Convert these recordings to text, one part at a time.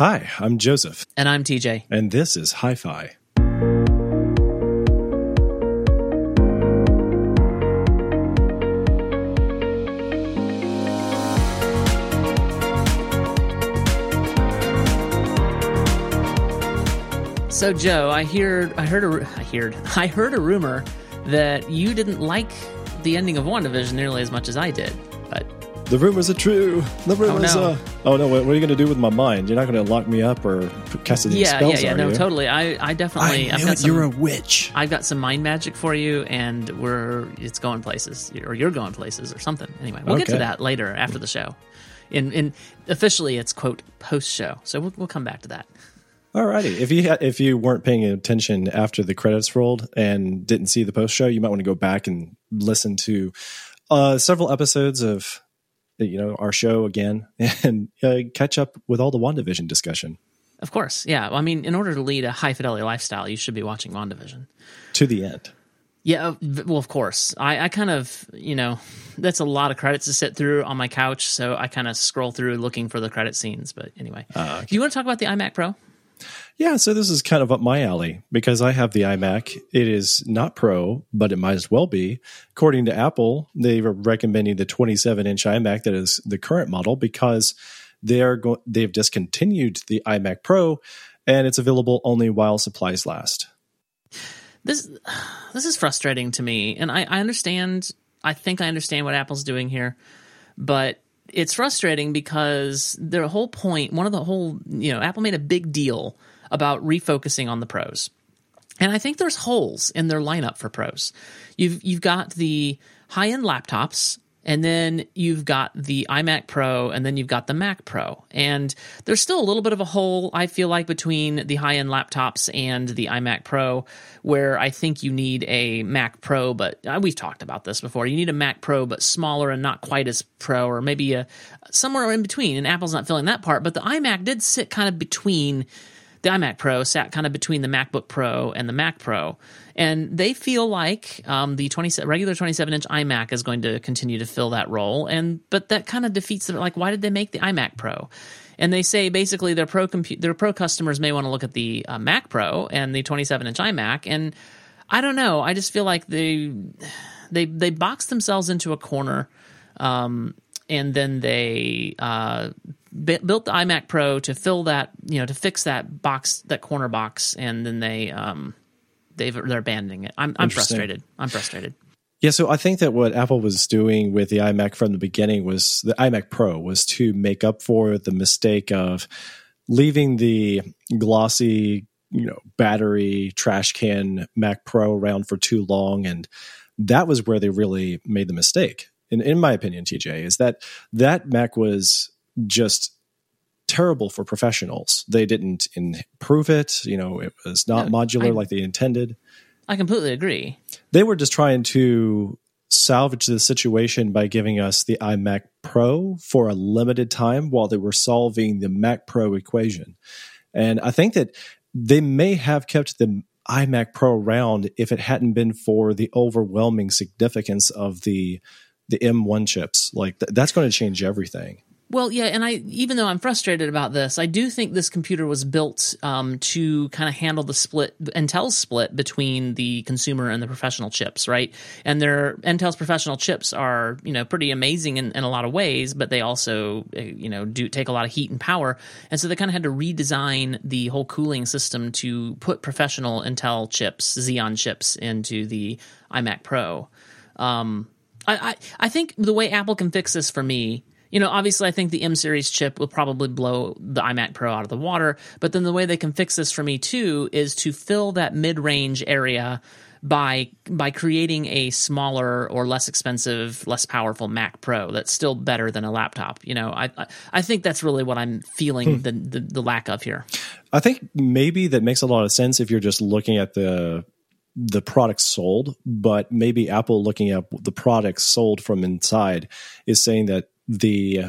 Hi, I'm Joseph, And I'm TJ. and this is Hi Fi. So Joe, I hear I heard a I heard I heard a rumor that you didn't like the ending of WandaVision nearly as much as I did. But The rumors are true. The rumors no. are. Oh no! What, what are you going to do with my mind? You're not going to lock me up or put- cast any yeah, spells, yeah, yeah, are no, you? totally. I I definitely I I've got some You're a witch. I've got some mind magic for you, and we're it's going places, or you're going places, or something. Anyway, we'll get to that later after the show. In in officially, it's quote post show, so we'll we'll come back to that. Alrighty. If you ha- if you weren't paying attention after the credits rolled and didn't see the post show, you might want to go back and listen to uh, several episodes of you know our show again and uh, catch up with all the WandaVision discussion Of course, yeah. I mean, in order to lead a high fidelity lifestyle, you should be watching WandaVision. to the end. Yeah, uh, well, of course. I, I kind of, you know, that's a lot of credits to sit through on my couch, so I kind of scroll through looking for the credit scenes. But anyway, Ah, do you want to talk about the iMac Pro? Yeah, so this is kind of up my alley because I have the iMac. It is not Pro, but it might as well be. According to Apple, they are recommending the 27 inch iMac that is the current model because they're go- they've discontinued the iMac Pro and it's available only while supplies last. This this is frustrating to me, and I, I understand. I think I understand what Apple's doing here, but it's frustrating because their whole point, one of the whole, you know, Apple made a big deal about refocusing on the pros. And I think there's holes in their lineup for pros. You've you've got the high end laptops, and then you've got the iMac Pro, and then you've got the Mac Pro. And there's still a little bit of a hole, I feel like, between the high end laptops and the iMac Pro, where I think you need a Mac Pro, but uh, we've talked about this before. You need a Mac Pro, but smaller and not quite as pro, or maybe a somewhere in between. And Apple's not filling that part, but the iMac did sit kind of between the iMac Pro sat kind of between the MacBook Pro and the Mac Pro, and they feel like um, the 20, regular 27 inch iMac is going to continue to fill that role. And but that kind of defeats the like. Why did they make the iMac Pro? And they say basically their pro compu- their pro customers may want to look at the uh, Mac Pro and the 27 inch iMac, and I don't know. I just feel like they they they box themselves into a corner. Um, and then they uh, built the iMac Pro to fill that, you know, to fix that box, that corner box, and then they um, they've they're abandoning it. I'm I'm frustrated. I'm frustrated. Yeah, so I think that what Apple was doing with the iMac from the beginning was the iMac Pro was to make up for the mistake of leaving the glossy, you know, battery trash can Mac Pro around for too long and that was where they really made the mistake. In in my opinion, TJ, is that that Mac was just terrible for professionals. They didn't improve it, you know, it was not No, modular I- like they intended I completely agree. they were just trying to salvage the situation by giving us the iMac Pro for a limited time while they were solving the Mac Pro equation. And I think that they may have kept the iMac Pro around if it hadn't been for the overwhelming significance of the the M1 chips. Like th- that's going to change everything. Well, yeah, and I even though I'm frustrated about this, I do think this computer was built um, to kind of handle the split Intel's split between the consumer and the professional chips, right? And their Intel's professional chips are you know pretty amazing in, in a lot of ways, but they also uh, you know do take a lot of heat and power, and so they kind of had to redesign the whole cooling system to put professional Intel chips, Xeon chips, into the iMac Pro. Um, I, I I think the way Apple can fix this for me, you know, obviously I think the M series chip will probably blow the iMac Pro out of the water, but then the way they can fix this for me too is to fill that mid-range area by by creating a smaller or less expensive, less powerful Mac Pro that's still better than a laptop. You know, I I, I think that's really what I'm feeling hmm. the, the the lack of here. I think maybe that makes a lot of sense if you're just looking at the the products sold, but maybe Apple looking at the products sold from inside is saying that the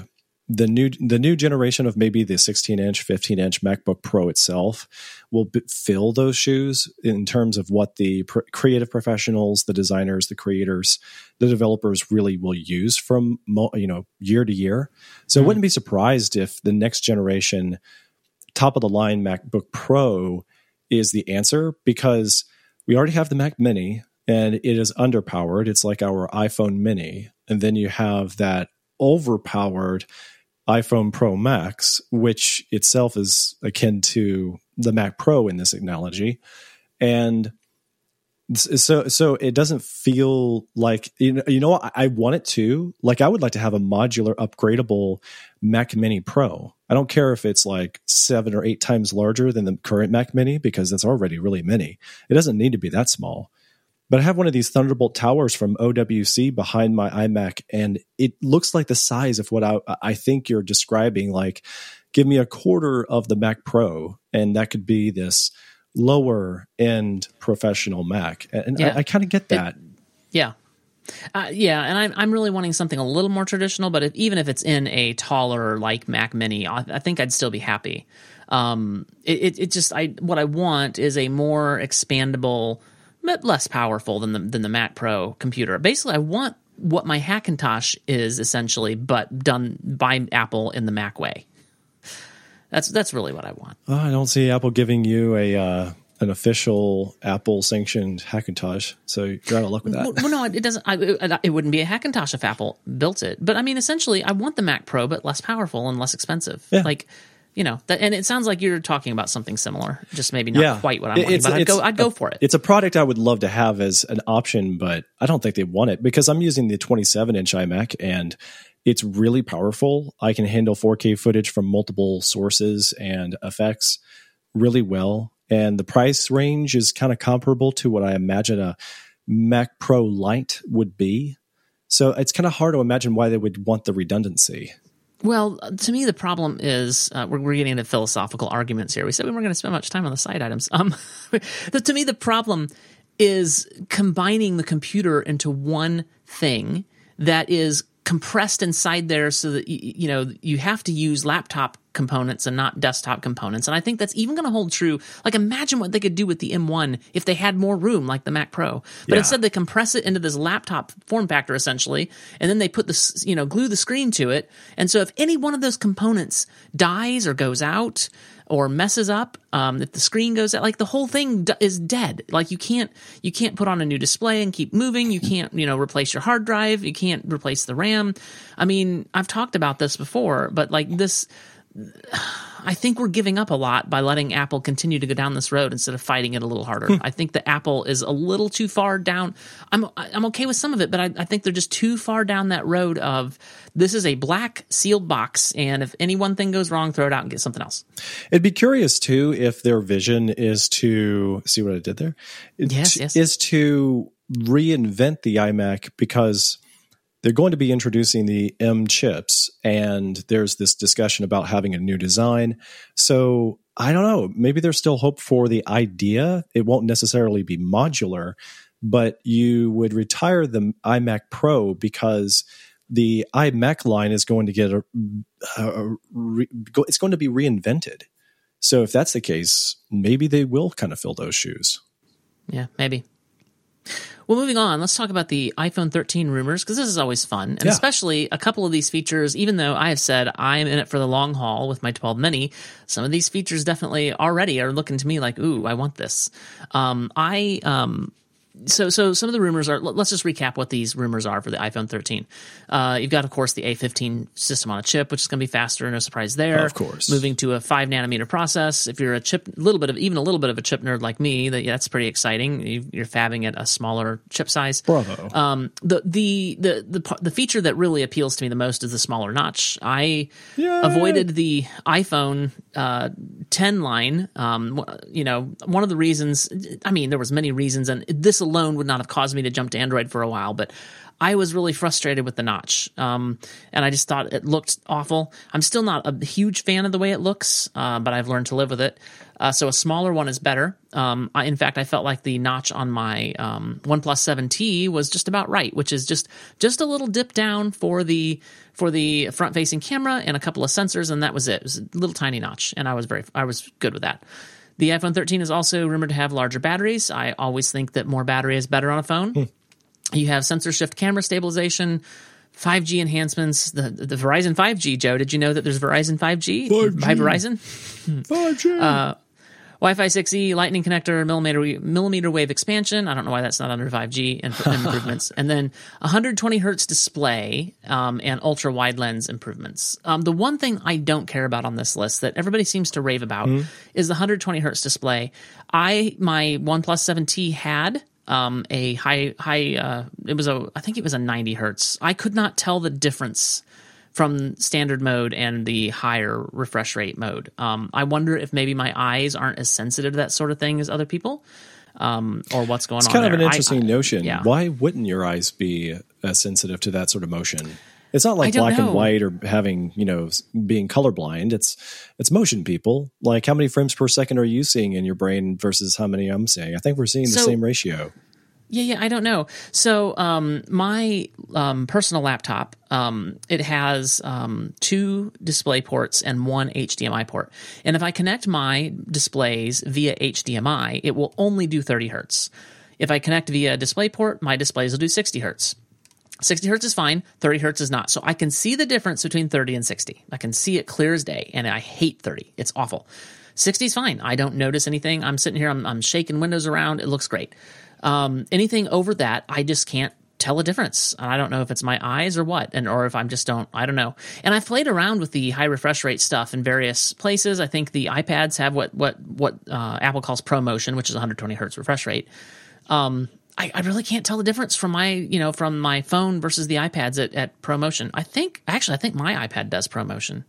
the new the new generation of maybe the 16 inch 15 inch macbook pro itself will b- fill those shoes in terms of what the pr- creative professionals the designers the creators the developers really will use from mo- you know year to year so i wouldn't be surprised if the next generation top of the line MacBook Pro is the answer because we already have the Mac Mini and it is underpowered. It's like our iPhone Mini. And then you have that overpowered iPhone Pro Max, which itself is akin to the Mac Pro in this analogy. And so so it doesn't feel like you know, you know I, I want it to like I would like to have a modular upgradable Mac Mini Pro. I don't care if it's like seven or eight times larger than the current Mac Mini because it's already really mini. It doesn't need to be that small. But I have one of these Thunderbolt towers from OWC behind my iMac, and it looks like the size of what I, I think you're describing. Like, give me a quarter of the Mac Pro, and that could be this lower end professional Mac. And yeah. I, I kind of get that. It, yeah. Uh, yeah, and I'm I'm really wanting something a little more traditional, but if, even if it's in a taller like Mac Mini, I, I think I'd still be happy. Um, it, it, it just I what I want is a more expandable, but less powerful than the than the Mac Pro computer. Basically, I want what my Hackintosh is essentially, but done by Apple in the Mac way. That's that's really what I want. Oh, I don't see Apple giving you a uh, an official Apple sanctioned Hackintosh, so you're out of luck with that. Well, no, it doesn't. I, it wouldn't be a Hackintosh if Apple built it. But I mean, essentially, I want the Mac Pro, but less powerful and less expensive. Yeah. Like you know, that, and it sounds like you're talking about something similar, just maybe not yeah. quite what I'm wanting, but I'd go, I'd go for it. It's a product I would love to have as an option, but I don't think they want it because I'm using the 27 inch iMac and it's really powerful. I can handle 4K footage from multiple sources and effects really well. And the price range is kind of comparable to what I imagine a Mac Pro Lite would be. So it's kind of hard to imagine why they would want the redundancy. Well, to me, the problem is uh, we're, we're, getting into philosophical arguments here. We said we weren't going to spend much time on the side items. Um, to me, the problem is combining the computer into one thing that is compressed inside there so that you know you have to use laptop components and not desktop components. And i think that's even going to hold true. Like imagine what they could do with the m1 if they had more room like the mac pro. But yeah. instead they compress it into this laptop form factor essentially and then they put this you know glue the screen to it. And so if any one of those components dies or goes out or messes up, um, if the screen goes out, like the whole thing d- is dead. Like you can't you can't put on a new display and keep moving. You can't you know replace your hard drive. You can't replace the RAM. I mean, I've talked about this before, but like this I think we're giving up a lot by letting Apple continue to go down this road instead of fighting it a little harder. Hmm. I think that Apple is a little too far down. I'm I'm okay with some of it, but I, I, think they're just too far down that road of this is a black sealed box, and if any one thing goes wrong, throw it out and get something else. It'd be curious too if their vision is to see what I did there. Yes, yes. Is to reinvent the iMac because they're going to be introducing the M chips, and there's this discussion about having a new design. So I don't know. Maybe there's still hope for the idea. It won't necessarily be modular, but you would retire the iMac Pro because the iMac line is going to get a, a, re, it's going to be reinvented. So if that's the case, maybe they will kind of fill those shoes. Yeah, maybe. Well, moving on, let's talk about the iPhone 13 rumors because this is always fun, and yeah. especially a couple of these features. Even though I have said I am in it for the long haul with my 12 Mini, some of these features definitely already are looking to me like, "Ooh, I want this." Um, I um, so so some of the rumors are let's just recap what these rumors are for the iphone 13 uh, you've got of course the a15 system on a chip which is going to be faster no surprise there. Of course. Moving to a 5 nanometer process. If you're a chip little bit of even a little bit of a chip nerd like me that that's pretty exciting. You, are fabbing at a smaller chip size. Bravo. Um, the, the the the the feature that really appeals to me the most is the smaller notch. I Yay. avoided the iphone uh, 10 line. Um, you know one of the reasons i mean there was many reasons and this alone would not have caused me to jump to Android for a while, but I was really frustrated with the notch. Um, and I just thought it looked awful. I'm still not a huge fan of the way it looks, uh, but I've learned to live with it. Uh, so a smaller one is better. Um, I, in fact, I felt like the notch on my um, OnePlus 7T was just about right, which is just just a little dip down for the for the front facing camera and a couple of sensors, and that was it. It was a little tiny notch, and I was very I was good with that. The iPhone 13 is also rumored to have larger batteries. I always think that more battery is better on a phone. Hmm. You have sensor shift camera stabilization, 5G enhancements, the the Verizon 5G. Joe, did you know that there's Verizon 5G, 5G. by Verizon? 5G. Wi-Fi 6E, Lightning connector, millimeter millimeter wave expansion. I don't know why that's not under 5G and improvements. and then 120 hertz display um, and ultra wide lens improvements. Um, the one thing I don't care about on this list that everybody seems to rave about is the 120 hertz display. I my OnePlus 7T had um, a high high. Uh, it was a I think it was a 90 hertz. I could not tell the difference from standard mode and the higher refresh rate mode. Um, I wonder if maybe my eyes aren't as sensitive to that sort of thing as other people, um, or what's going it's on. It's kind of an interesting I- notion. yeah. Why wouldn't your eyes be as sensitive to that sort of motion? It's not like black know. and white or having you know being colorblind. It's it's motion. People like how many frames per second are you seeing in your brain versus how many I'm seeing? I think we're seeing the same ratio. Yeah, yeah, I don't know. So, um, my um, personal laptop, um, it has um, two display ports and one HDMI port. And if I connect my displays via HDMI, it will only do 30 hertz. If I connect via display port, my displays will do 60 hertz. 60 hertz is fine, 30 hertz is not. So I can see the difference between 30 and 60. I can see it clear as day, and I hate 30. It's awful. 60 is fine. I don't notice anything. I'm sitting here, I'm, I'm shaking windows around. It looks great. Um, anything over that, I just can't tell a difference. And I don't know if it's my eyes or what, and or if I'm just don't, I don't know. And I've played around with the high refresh rate stuff in various places. I think the iPads have what what what uh, Apple calls ProMotion, which is 120 hertz refresh rate. Um, I, I really can't tell the difference from my you know from my phone versus the iPads at, at ProMotion. I think actually I think my iPad does ProMotion.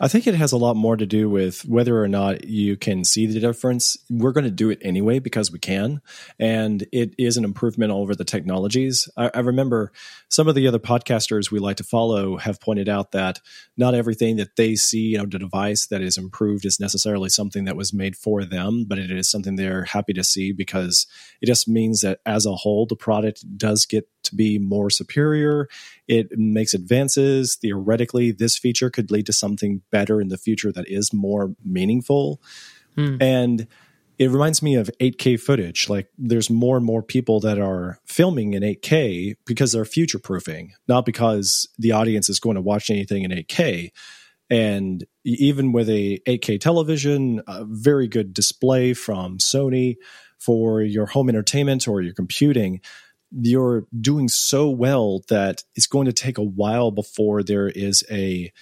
I think it has a lot more to do with whether or not you can see the difference. We're going to do it anyway because we can, and it is an improvement over the technologies. I, I remember some of the other podcasters we like to follow have pointed out that not everything that they see on the device that is improved is necessarily something that was made for them, but it is something they're happy to see because it just means that as a whole, the product does get to be more superior. It makes advances. Theoretically, this feature could lead to something better in the future that is more meaningful. Hmm. And it reminds me of 8K footage. Like there's more and more people that are filming in 8K because they're future proofing, not because the audience is going to watch anything in 8K. And even with a 8K television, a very good display from Sony for your home entertainment or your computing, you're doing so well that it's going to take a while before there is a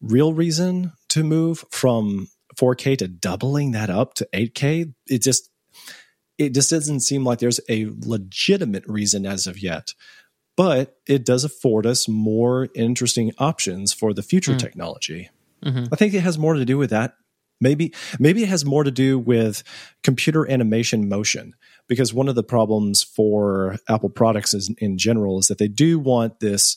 real reason to move from 4K to doubling that up to 8K. It just it just doesn't seem like there's a legitimate reason as of yet. But it does afford us more interesting options for the future hmm. technology. Mm-hmm. I think it has more to do with that. Maybe maybe it has more to do with computer animation motion because one of the problems for Apple products is, in general is that they do want this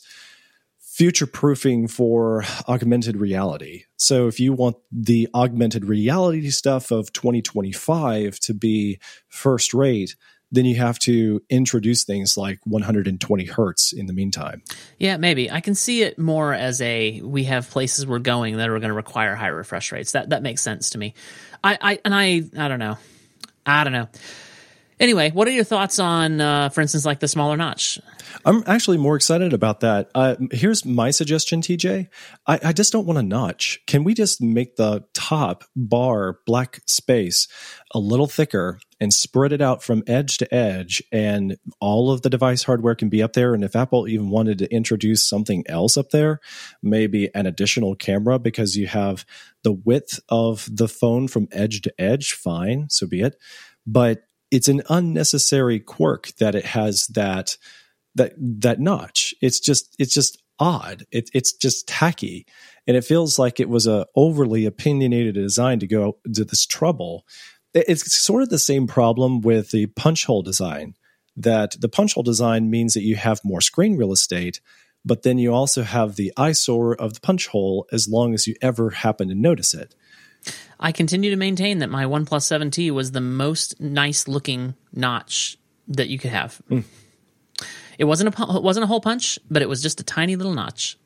future proofing for augmented reality. So if you want the augmented reality stuff of 2025 to be first rate, then you have to introduce things like 120 hertz in the meantime. Yeah, maybe I can see it more as a we have places we're going that are going to require high refresh rates. That that makes sense to me. I, I and I I don't know, I don't know. Anyway, what are your thoughts on, uh, for instance, like the smaller notch? I'm actually more excited about that. Uh, here's my suggestion, TJ. I, I just don't want a notch. Can we just make the top bar black space a little thicker and spread it out from edge to edge, and all of the device hardware can be up there? And if Apple even wanted to introduce something else up there, maybe an additional camera because you have the width of the phone from edge to edge, fine, so be it. But it's an unnecessary quirk that it has that that that notch. It's just it's just odd. It, it's just tacky, and it feels like it was a overly opinionated design to go to this trouble. It's sort of the same problem with the punch hole design. That the punch hole design means that you have more screen real estate, but then you also have the eyesore of the punch hole as long as you ever happen to notice it. I continue to maintain that my OnePlus 7T was the most nice looking notch that you could have. It wasn't a it wasn't a hole punch, but it was just a tiny little notch,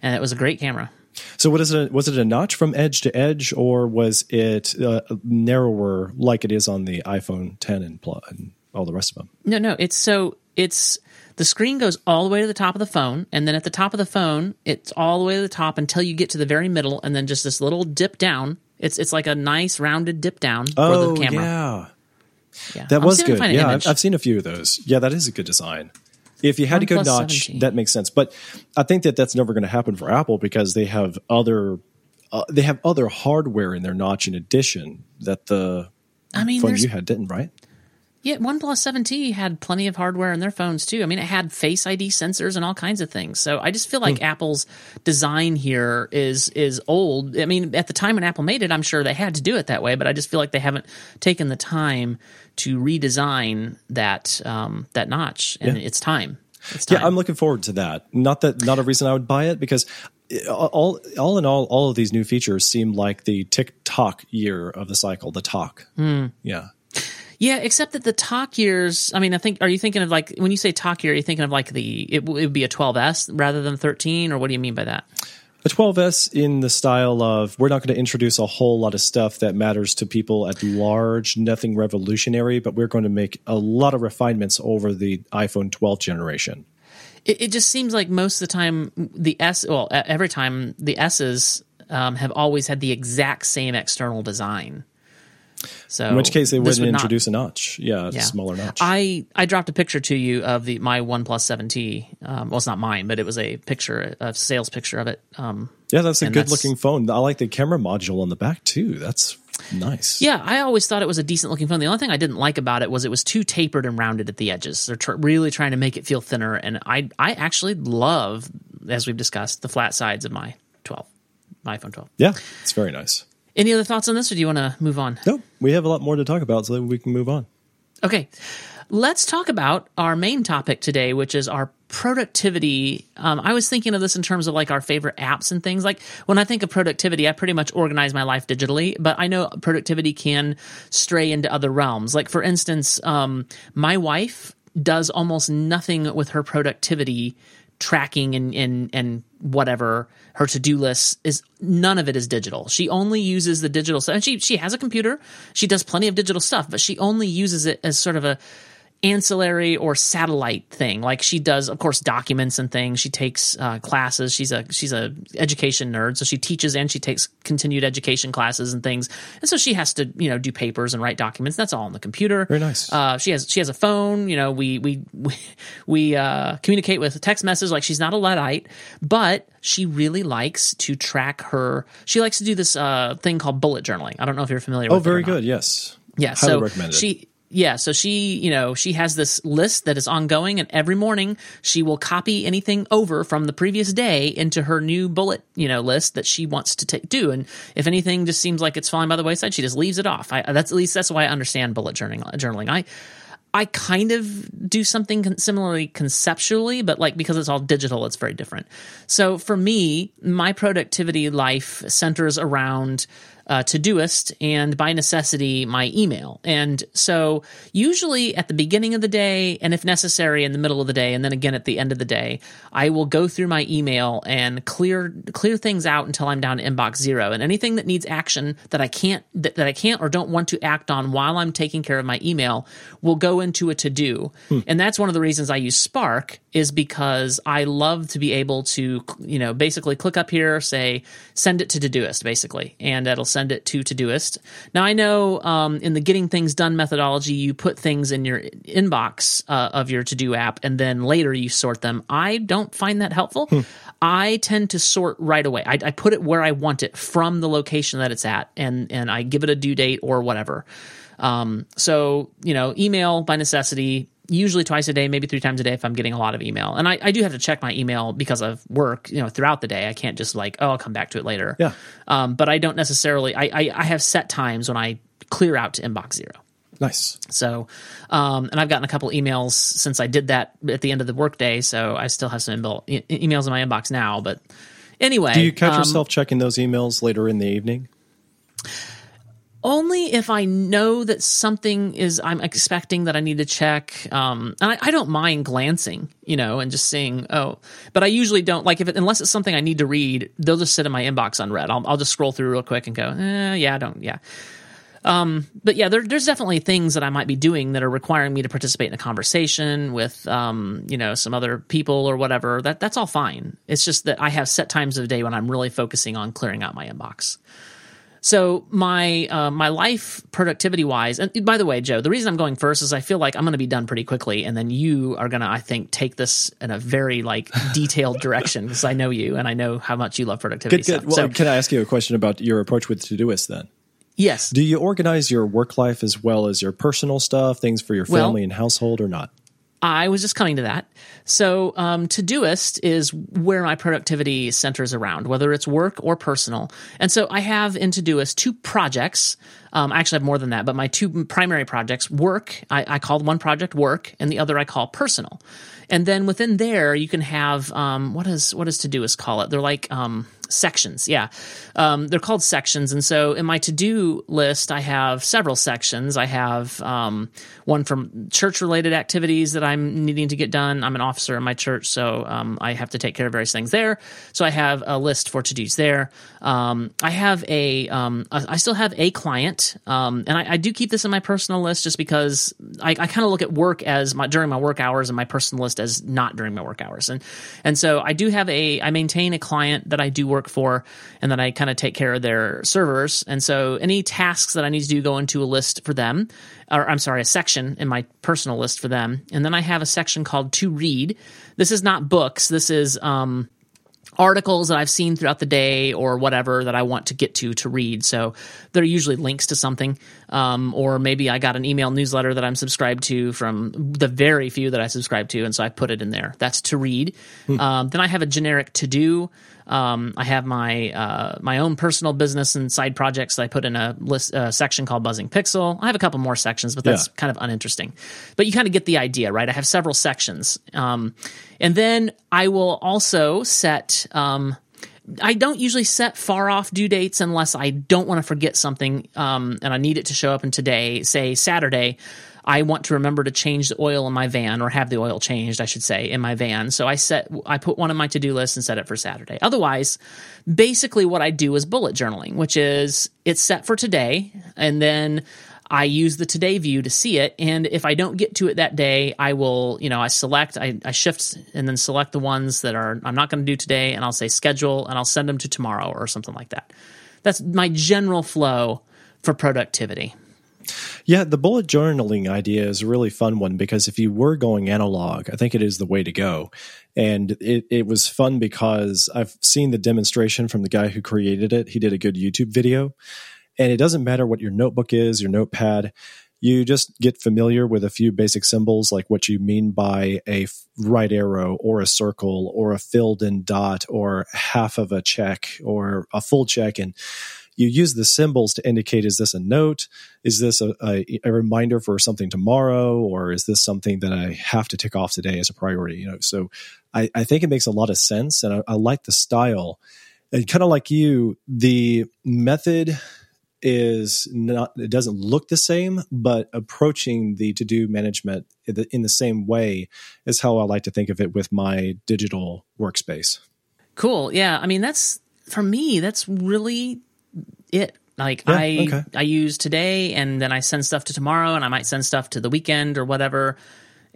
and it was a great camera. So, what is it? Was it a notch from edge to edge, or was it uh, narrower like it is on the iPhone 10 and, Plus and all the rest of them? No, no, it's so it's the screen goes all the way to the top of the phone, and then at the top of the phone, it's all the way to the top until you get to the very middle, and then just this little dip down. It's it's like a nice rounded dip down Oh, for the camera. yeah. Yeah. That I'm was seeing if I good. can find an Yeah. I've, I've seen a few of those. Yeah, that is a good design. If you had to go notch, 17. that makes sense. But I think that that's never going to happen for Apple because they have other uh, they have other hardware in their notch in addition that the I mean, phone you had didn't, right? Yeah, OnePlus 7T had plenty of hardware in their phones too. I mean, it had Face ID sensors and all kinds of things. So I just feel like Hmm. Apple's design here is is old. I mean, at the time when Apple made it, I'm sure they had to do it that way, but I just feel like they haven't taken the time to redesign that um, that notch, and Yeah. it's time. It's time. Yeah, I'm looking forward to that. Not that not a reason I would buy it because all all in all, all of these new features seem like the tick-tock year of the cycle. The talk, Hmm. yeah. Yeah, except that the talk years. I mean, I think. Are you thinking of like when you say talk year? Are you thinking of like the it, it would be a 12s rather than 13, or what do you mean by that? A 12S in the style of we're not going to introduce a whole lot of stuff that matters to people at large, nothing revolutionary, but we're going to make a lot of refinements over the iPhone 12 generation. It, it just seems like most of the time the S. Well, every time the S's um, have always had the exact same external design. So In which case they wouldn't would not- introduce a notch. Yeah, a smaller notch. I, I dropped a picture to you of the my OnePlus 7T. Um, well, it's not mine, but it was a picture, a sales picture of it. Um, yeah, that's a good that's- looking phone. I like the camera module on the back too. That's nice. Yeah, I always thought it was a decent looking phone. The only thing I didn't like about it was it was too tapered and rounded at the edges. They're tr- really trying to make it feel thinner, and I I actually love, as we've discussed, the flat sides of my 12, my iPhone 12. Yeah, it's very nice. Any other thoughts on this, or do you want to move on? No, we have a lot more to talk about, so that we can move on. Okay, let's talk about our main topic today, which is our productivity. Um, I was thinking of this in terms of like our favorite apps and things. Like when I think of productivity, I pretty much organize my life digitally, but I know productivity can stray into other realms. Like for instance, um, my wife does almost nothing with her productivity tracking and and and whatever her to-do list is none of it is digital. She only uses the digital stuff. And she she has a computer. She does plenty of digital stuff, but she only uses it as sort of a ancillary or satellite thing like she does of course documents and things she takes uh, classes she's a she's a education nerd so she teaches and she takes continued education classes and things and so she has to you know do papers and write documents that's all on the computer Very nice. uh, she has she has a phone. You know, we we we, we uh, communicate with text message. Like she's not a luddite, but she really likes to track her. She likes to do this uh, thing called bullet journaling. I don't know if you're familiar. Oh, with it or very good. Yes. Yeah, Highly so she yeah, so she, you know, she has this list that is ongoing and every morning she will copy anything over from the previous day into her new bullet, you know, list that she wants to take do and if anything just seems like it's falling by the wayside, she just leaves it off. I that's at least that's why I understand bullet journaling. I I kind of do something similarly conceptually, but like because it's all digital, it's very different. So for me, my productivity life centers around uh, Todoist and by necessity my email. And so usually at the beginning of the day, and if necessary in the middle of the day, and then again at the end of the day, I will go through my email and clear clear things out until I'm down to inbox zero. And anything that needs action that I can't that, that I can't or don't want to act on while I'm taking care of my email will go into a to do. And that's one of the reasons I use Spark is because I love to be able to you know basically click up here, say send it to Todoist basically, and it'll send it to Todoist. Now I know um, in the getting things done methodology, you put things in your inbox uh, of your to do app, and then later you sort them. I don't find that helpful. I tend to sort right away. I, I put it where I want it from the location that it's at, and and I give it a due date or whatever. Um, so you know, email by necessity. Usually twice a day, maybe three times a day if I'm getting a lot of email. And I, I do have to check my email because of work, you know, throughout the day. I can't just like, oh, I'll come back to it later. Yeah. Um, but I don't necessarily. I, I I have set times when I clear out to inbox zero. Nice. So, um, and I've gotten a couple emails since I did that at the end of the workday. So I still have some inbuilt e- emails in my inbox now. But anyway, Do you catch um, yourself checking those emails later in the evening? Only if I know that something is I'm expecting that I need to check. Um, and I, I don't mind glancing, you know, and just seeing oh, but I usually don't like if it, unless it's something I need to read. They'll just sit in my inbox unread. I'll, I'll just scroll through real quick and go, eh, yeah, I don't, yeah. Um, but yeah, there, there's definitely things that I might be doing that are requiring me to participate in a conversation with, um, you know, some other people or whatever. That that's all fine. It's just that I have set times of day when I'm really focusing on clearing out my inbox. So my uh, my life productivity wise, and by the way, Joe, the reason I'm going first is I feel like I'm going to be done pretty quickly, and then you are going to, I think, take this in a very like detailed direction because I know you and I know how much you love productivity. Good, good. Stuff. Well, so, can I ask you a question about your approach with Todoist then? yes, Do you organize your work life as well as your personal stuff, things for your Well- family and household, or not? I was just coming to that. So, um, Todoist is where my productivity centers around, whether it's work or personal. And so I have in Todoist two projects. Um, I actually have more than that, but my two primary projects work. I, I call one project work, and the other I call personal. And then within there, you can have um, what is what does Todoist call it? They're like um, sections. Yeah, um, they're called sections. And so in my to do list, I have several sections. I have um, one from church related activities that I'm needing to get done. I'm an officer in my church, so um, I have to take care of various things there. So I have a list for to dos there. Um, I have a, um, I still have a client, um, and I, I do keep this in my personal list just because I, I kind of look at work as my during my work hours and my personal list as not during my work hours, and and so I do have a I maintain a client that I do work for, and then I kind of take care of their servers, and so any tasks that I need to do go into a list for them, or I'm sorry, a section in my personal list for them, and then I have a section called to read. This is not books. This is um, articles that I've seen throughout the day or whatever that I want to get to to read. So they're usually links to something, um, or maybe I got an email newsletter that I'm subscribed to from the very few that I subscribe to, and so I put it in there. That's to read. Um, then I have a generic to do. Um, I have my uh, my own personal business and side projects that I put in a list uh, section called Buzzing Pixel. I have a couple more sections, but that's Yeah. kind of uninteresting. But you kind of get the idea, right? I have several sections, um, and then I will also set. Um, I don't usually set far off due dates unless I don't want to forget something um, and I need it to show up in today, say Saturday. I want to remember to change the oil in my van or have the oil changed, I should say, in my van. So I set, I put one on my to do list and set it for Saturday. Otherwise, basically what I do is bullet journaling, which is it's set for today and then I use the today view to see it. And if I don't get to it that day, I will, you know, I select, I, I shift and then select the ones that are, I'm not going to do today. And I'll say schedule and I'll send them to tomorrow or something like that. That's my general flow for productivity. Yeah, the bullet journaling idea is a really fun one because if you were going analog, I think it is the way to go. And it, it was fun because I've seen the demonstration from the guy who created it. He did a good YouTube video. And it doesn't matter what your notebook is, your notepad, you just get familiar with a few basic symbols like what you mean by a right arrow or a circle or a filled in dot or half of a check or a full check. And you use the symbols to indicate is this a note? Is this a, a, a reminder for something tomorrow? Or is this something that i have to tick off today as a priority? You know so i, I think it makes a lot of sense and i, I like the style. And kind of like you the method is not it doesn't look the same but approaching the to-do management in the, in the same way is how i like to think of it with my digital workspace. Cool. Yeah. I mean, that's for me, that's really it. Like Yeah, I, okay. I use today and then I send stuff to tomorrow and I might send stuff to the weekend or whatever.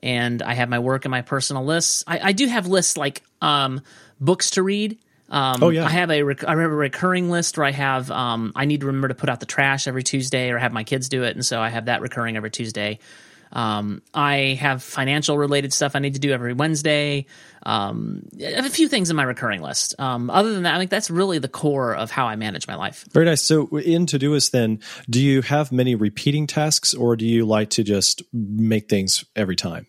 And I have my work and my personal lists. I, I do have lists like, um, books to read. Um, Oh, yeah. I have a rec- I have a recurring list where I have um, I need to remember to put out the trash every Tuesday or have my kids do it, and so I have that recurring every Tuesday. Um, I have financial related stuff I need to do every Wednesday. Um, I have a few things in my recurring list. Um, other than that, I think that's really the core of how I manage my life. Very nice. So in Todoist, then, do you have many repeating tasks, or do you like to just make things every time?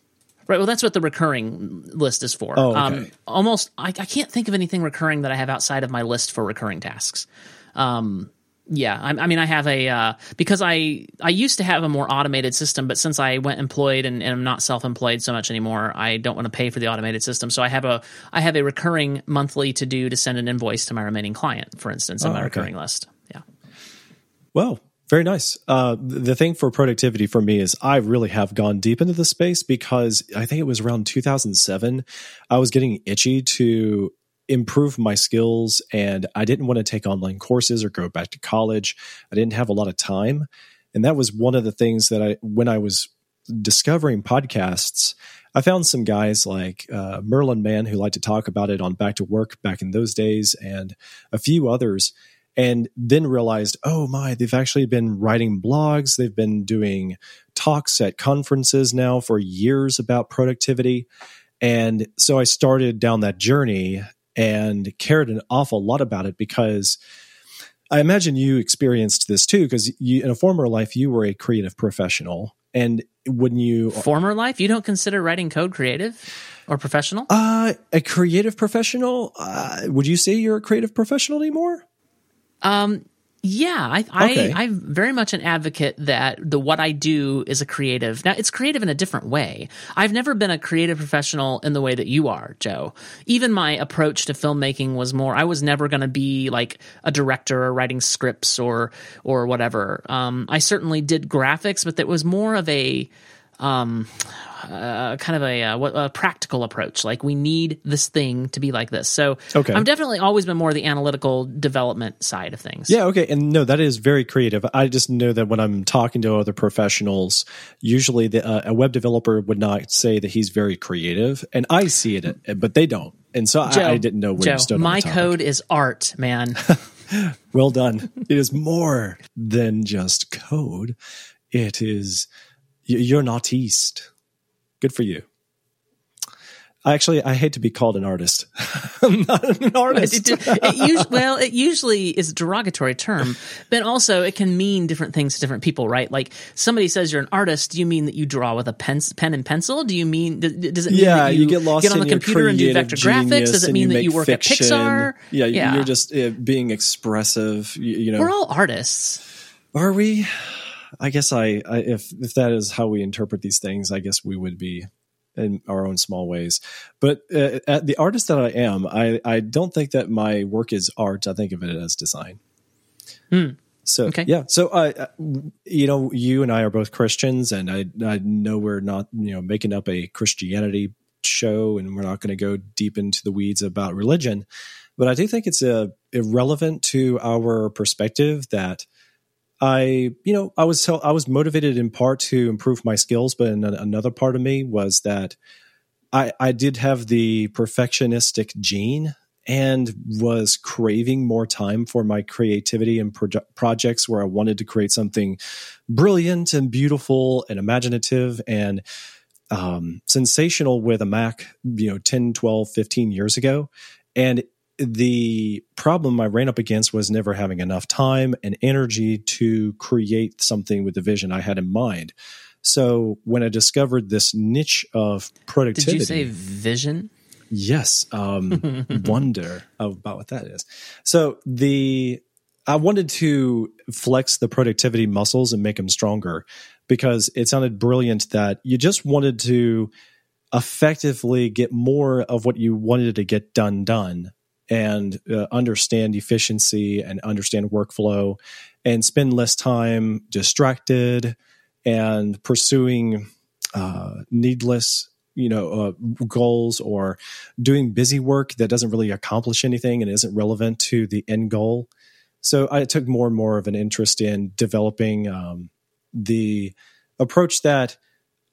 Right. Well, that's what the recurring list is for. Oh, okay. um, almost, I, I can't think of anything recurring that I have outside of my list for recurring tasks. Um, yeah, I, I mean, I have a uh, because I I used to have a more automated system, but since I went employed and, and I'm not self-employed so much anymore, I don't want to pay for the automated system. So I have a I have a recurring monthly to do to send an invoice to my remaining client, for instance, in Oh, my okay. recurring list. Yeah. Well, very nice. Uh, the thing for productivity for me is I really have gone deep into the space because I think it was around 2007. I was getting itchy to improve my skills and I didn't want to take online courses or go back to college. I didn't have a lot of time. And that was one of the things that I, when I was discovering podcasts, I found some guys like uh, Merlin Mann who liked to talk about it on Back to Work back in those days, and a few others. And then realized, oh my, they've actually been writing blogs. They've been doing talks at conferences now for years about productivity. And so I started down that journey and cared an awful lot about it because I imagine you experienced this too, because in a former life, you were a creative professional. And when you former life, you don't consider writing code creative or professional? Uh, a creative professional. Uh, would you say you're a creative professional anymore? Um, yeah, I, okay. I, I'm very much an advocate that the what I do is a creative. Now, it's creative in a different way. I've never been a creative professional in the way that you are, Joe. Even my approach to filmmaking was more. I was never going to be like a director or writing scripts or or whatever. Um, I certainly did graphics, but that was more of a um, uh, kind of a, uh, a, practical approach. Like we need this thing to be like this. So okay. I've definitely always been more the analytical development side of things. Yeah. Okay. And no, that is very creative. I just know that when I'm talking to other professionals, usually the, uh, a web developer would not say that he's very creative, and I see it, but they don't. And so Joe, I, I, didn't know where Joe, you stood. My code is art, man. well done. it is more than just code. It is you're an artiste. Good for you. Actually, I hate to be called an artist. I'm not an artist. It, it, it, well, it usually is a derogatory term, but also it can mean different things to different people, right? Like somebody says you're an artist. Do you mean that you draw with a pen, pen and pencil? Do you mean does it mean yeah, that you, you get lost get on the computer and do vector graphics? Does it mean that you work fiction. at Pixar? Yeah, yeah. you're just uh, being expressive. You, you know, we're all artists. Are we? I guess I, I, if if that is how we interpret these things, I guess we would be in our own small ways. But uh, at the artist that I am, I I don't think that my work is art. I think of it as design. Hmm. So okay. yeah, so I, uh, you know, you and I are both Christians, and I I know we're not you know making up a Christianity show, and we're not going to go deep into the weeds about religion, but I do think it's uh, irrelevant to our perspective that I, you know, I was I was motivated in part to improve my skills, but another part of me was that I I did have the perfectionistic gene and was craving more time for my creativity and pro- projects where I wanted to create something brilliant and beautiful and imaginative and um, sensational with a Mac, you know, 10, 12, 15 years ago. And the problem I ran up against was never having enough time and energy to create something with the vision I had in mind. So when I discovered this niche of productivity, did you say vision? Yes, um, wonder about what that is. So the I wanted to flex the productivity muscles and make them stronger because it sounded brilliant that you just wanted to effectively get more of what you wanted to get done done and uh, understand efficiency and understand workflow and spend less time distracted and pursuing uh, needless you know uh, goals or doing busy work that doesn't really accomplish anything and isn't relevant to the end goal. So i took more and more of an interest in developing um, the approach that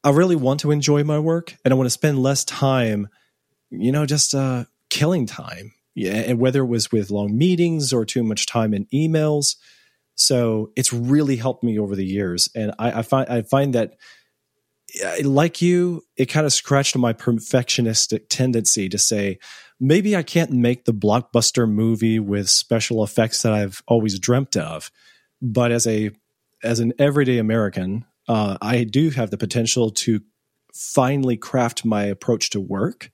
i really want to enjoy my work and i want to spend less time you know just uh, killing time yeah, and whether it was with long meetings or too much time in emails. So it's really helped me over the years, and I, I find I find that, like you, it kind of scratched my perfectionistic tendency to say maybe I can't make the blockbuster movie with special effects that I've always dreamt of, but as a as an everyday American, uh, I do have the potential to finally craft my approach to work,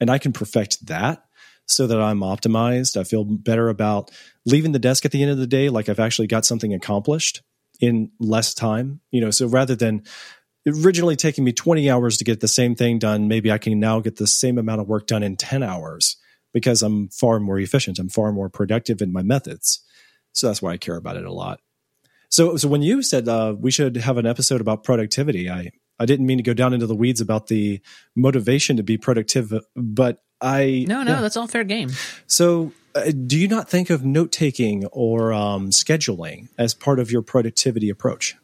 and I can perfect that so that I'm optimized. I feel better about leaving the desk at the end of the day like I've actually got something accomplished in less time. You know, so rather than originally taking me 20 hours to get the same thing done, maybe I can now get the same amount of work done in 10 hours because I'm far more efficient. I'm far more productive in my methods. So that's why I care about it a lot. So, so when you said uh, we should have an episode about productivity, I I didn't mean to go down into the weeds about the motivation to be productive, but I no no yeah. that's all fair game. So, uh, do you not think of note taking or um, scheduling as part of your productivity approach?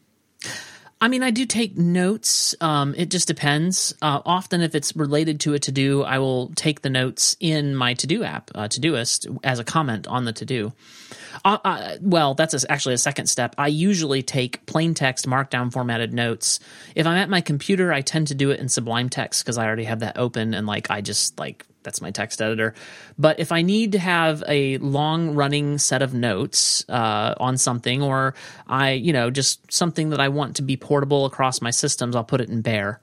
I mean, I do take notes. Um, it just depends. Uh, often, if it's related to a to do, I will take the notes in my to do app, uh, Todoist, as a comment on the to do. Uh, uh, well, that's a, actually a second step. I usually take plain text, markdown formatted notes. If I'm at my computer, I tend to do it in Sublime Text because I already have that open and like I just like that's my text editor. But if I need to have a long running set of notes uh, on something, or I, you know, just something that I want to be portable across my systems, I'll put it in Bear.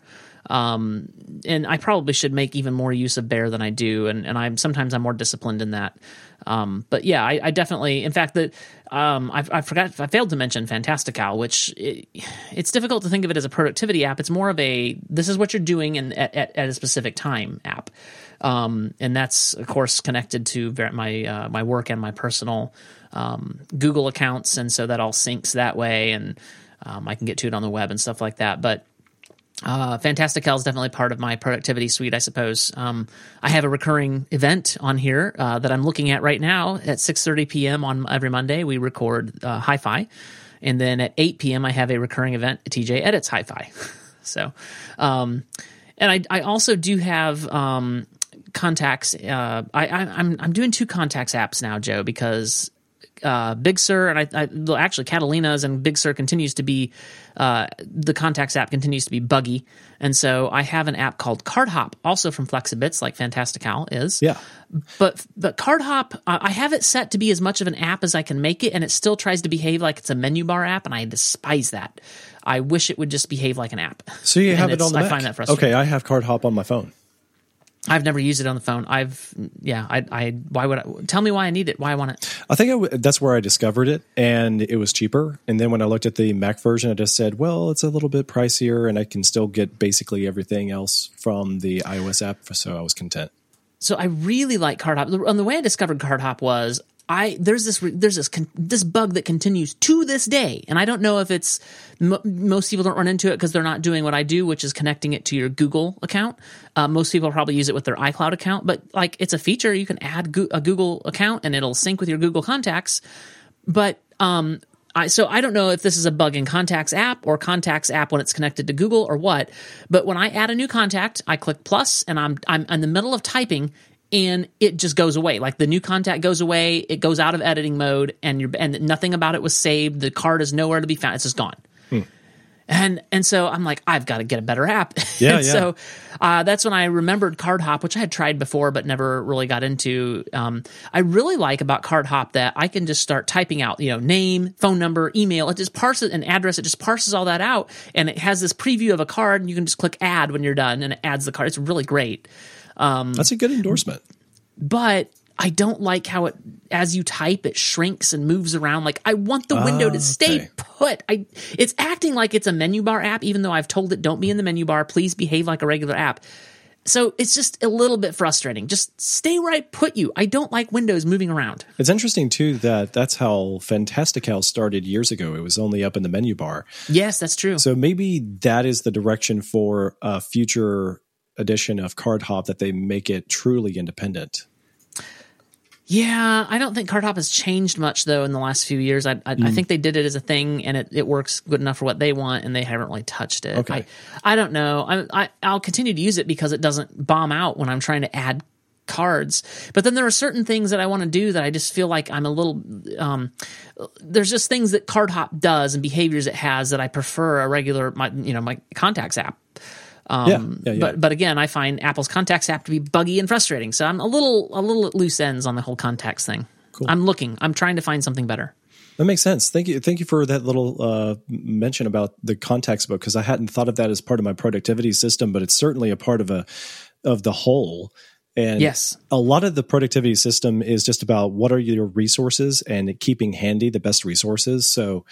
Um, and I probably should make even more use of Bear than I do, and, and I'm sometimes I'm more disciplined in that. Um, but yeah, I, I, definitely, in fact, that um, I, I, forgot, I failed to mention Fantastical, which it, it's difficult to think of it as a productivity app. It's more of a this is what you're doing in, at, at, at a specific time app. Um, and that's of course connected to my uh, my work and my personal um, Google accounts, and so that all syncs that way, and um, I can get to it on the web and stuff like that. But uh, Fantastical is definitely part of my productivity suite, I suppose. Um, I have a recurring event on here uh, that I'm looking at right now at 6:30 p.m. on every Monday. We record uh, Hi-Fi, and then at 8 p.m. I have a recurring event. TJ edits Hi-Fi, so. Um, and I, I also do have um, contacts. Uh, I, I, am I'm, I'm doing two contacts apps now, Joe, because uh, Big Sur and I, I well, actually Catalina's and Big Sur continues to be uh, the contacts app continues to be buggy, and so I have an app called CardHop, also from Flexibits, like Fantastical is. Yeah. But but CardHop, uh, I have it set to be as much of an app as I can make it, and it still tries to behave like it's a menu bar app, and I despise that. I wish it would just behave like an app. So you have it on the iMac. find that frustrating. Okay, I have CardHop on my phone. I've never used it on the phone. I've yeah. I I why would I tell me why I need it? Why I want it? I think I w- that's where I discovered it, and it was cheaper. And then when I looked at the Mac version, I just said, well, it's a little bit pricier, and I can still get basically everything else from the iOS app. So I was content. So I really like CardHop. And the way I discovered CardHop was I there's this there's this this bug that continues to this day, and I don't know if it's most people don't run into it because they're not doing what I do, which is connecting it to your Google account. Uh, most people probably use it with their iCloud account, but like it's a feature you can add a Google account and it'll sync with your Google contacts. But um, I, so I don't know if this is a bug in Contacts app or Contacts app when it's connected to Google or what. But when I add a new contact, I click plus and I'm I'm in the middle of typing and it just goes away. Like the new contact goes away, it goes out of editing mode, and you're and nothing about it was saved. The card is nowhere to be found. It's just gone. Hmm. And and so I'm like, I've got to get a better app. Yeah, yeah. So uh, that's when I remembered CardHop, which I had tried before but never really got into. Um, I really like about CardHop that I can just start typing out, you know, name, phone number, email. It just parses an address. It just parses all that out, and it has this preview of a card, and you can just click add when you're done, and it adds the card. It's really great. Um, That's a good endorsement. But I don't like how it, as you type, it shrinks and moves around. Like I want the window Ah, to stay okay. put. I, it's acting like it's a menu bar app, even though I've told it don't be in the menu bar. Please behave like a regular app. So it's just a little bit frustrating. Just stay where I put you. I don't like windows moving around. It's interesting too that that's how Fantastical started years ago. It was only up in the menu bar. Yes, that's true. So maybe that is the direction for a future edition of Card Hop that they make it truly independent. Yeah, I don't think CardHop has changed much though in the last few years. I I, I think they did it as a thing and it, it works good enough for what they want, and they haven't really touched it. Okay. I, I don't know. I, I I'll continue to use it because it doesn't bomb out when I'm trying to add cards. But then there are certain things that I want to do that I just feel like I'm a little. Um, there's just things that CardHop does and behaviors it has that I prefer a regular my you know my contacts app. Um, Yeah, yeah, yeah. But but again, I find Apple's contacts app to be buggy and frustrating. So I'm a little a little at loose ends on the whole contacts thing. I'm looking. I'm trying to find something better. That makes sense. Thank you. Thank you for that little uh, mention about the contacts book because I hadn't thought of that as part of my productivity system, but it's certainly a part of a of the whole. And Yes. a lot of the productivity system is just about what are your resources and keeping handy the best resources. So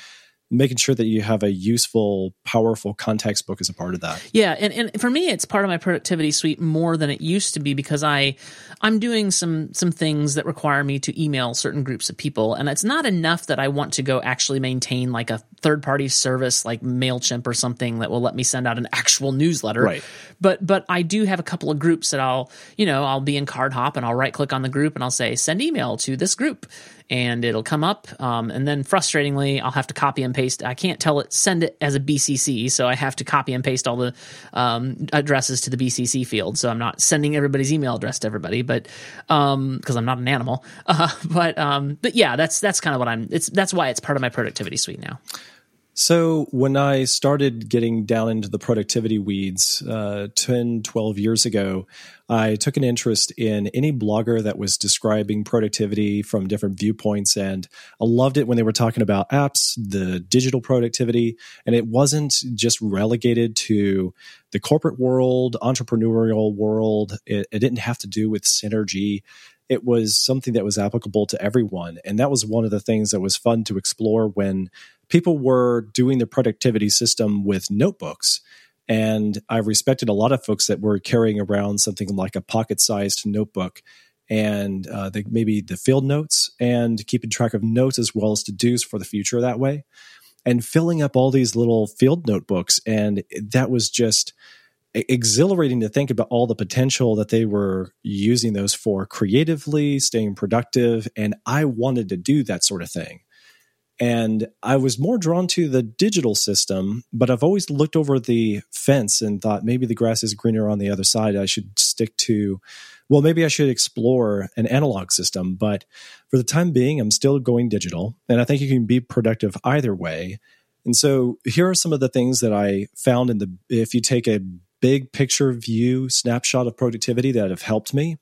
making sure that you have a useful, powerful context book is a part of that. Yeah, and, and for me, it's part of my productivity suite more than it used to be because I I'm doing some some things that require me to email certain groups of people, and it's not enough that I want to go actually maintain like a third party service like Mailchimp or something that will let me send out an actual newsletter. Right. But but I do have a couple of groups that I'll you know I'll be in Card Hop and I'll right click on the group and I'll say send email to this group and it'll come up. Um, and then frustratingly, I'll have to copy and paste. I can't tell it send it as a BCC, so I have to copy and paste all the um, addresses to the BCC field. So I'm not sending everybody's email address to everybody, but because um, I'm not an animal. Uh, but um, but yeah, that's that's kind of what I'm. It's that's why it's part of my productivity suite now. So, when I started getting down into the productivity weeds uh, 10, 12 years ago, I took an interest in any blogger that was describing productivity from different viewpoints. And I loved it when they were talking about apps, the digital productivity. And it wasn't just relegated to the corporate world, entrepreneurial world. It, it didn't have to do with synergy it was something that was applicable to everyone. And that was one of the things that was fun to explore when people were doing the productivity system with notebooks. And I respected a lot of folks that were carrying around something like a pocket sized notebook and uh, the, maybe the field notes and keeping track of notes as well as to dos for the future that way and filling up all these little field notebooks. And that was just exhilarating to think about all the potential that they were using those for creatively, staying productive. And I wanted to do that sort of thing. And I was more drawn to the digital system, but I've always looked over the fence and thought maybe the grass is greener on the other side. I should stick to, well, maybe I should explore an analog system. But for the time being, I'm still going digital. And I think you can be productive either way. And so here are some of the things that I found in the, if you take a big picture view snapshot of productivity that have helped me.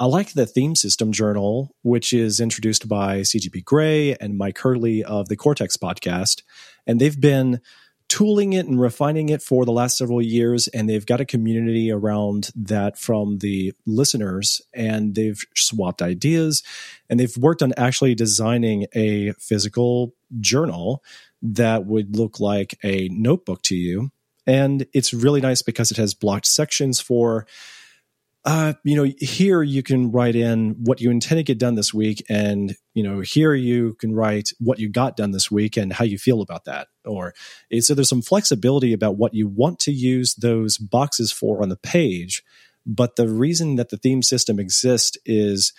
I like the theme system journal, which is introduced by CGP Grey and Mike Hurley of the Cortex podcast. And they've been tooling it and refining it for the last several years. And they've got a community around that from the listeners. And they've swapped ideas and they've worked on actually designing a physical journal that would look like a notebook to you. And it's really nice because it has blocked sections for uh, you know, here you can write in what you intend to get done this week, and you know, here you can write what you got done this week and how you feel about that. Or so there's some flexibility about what you want to use those boxes for on the page. But the reason that the theme system exists is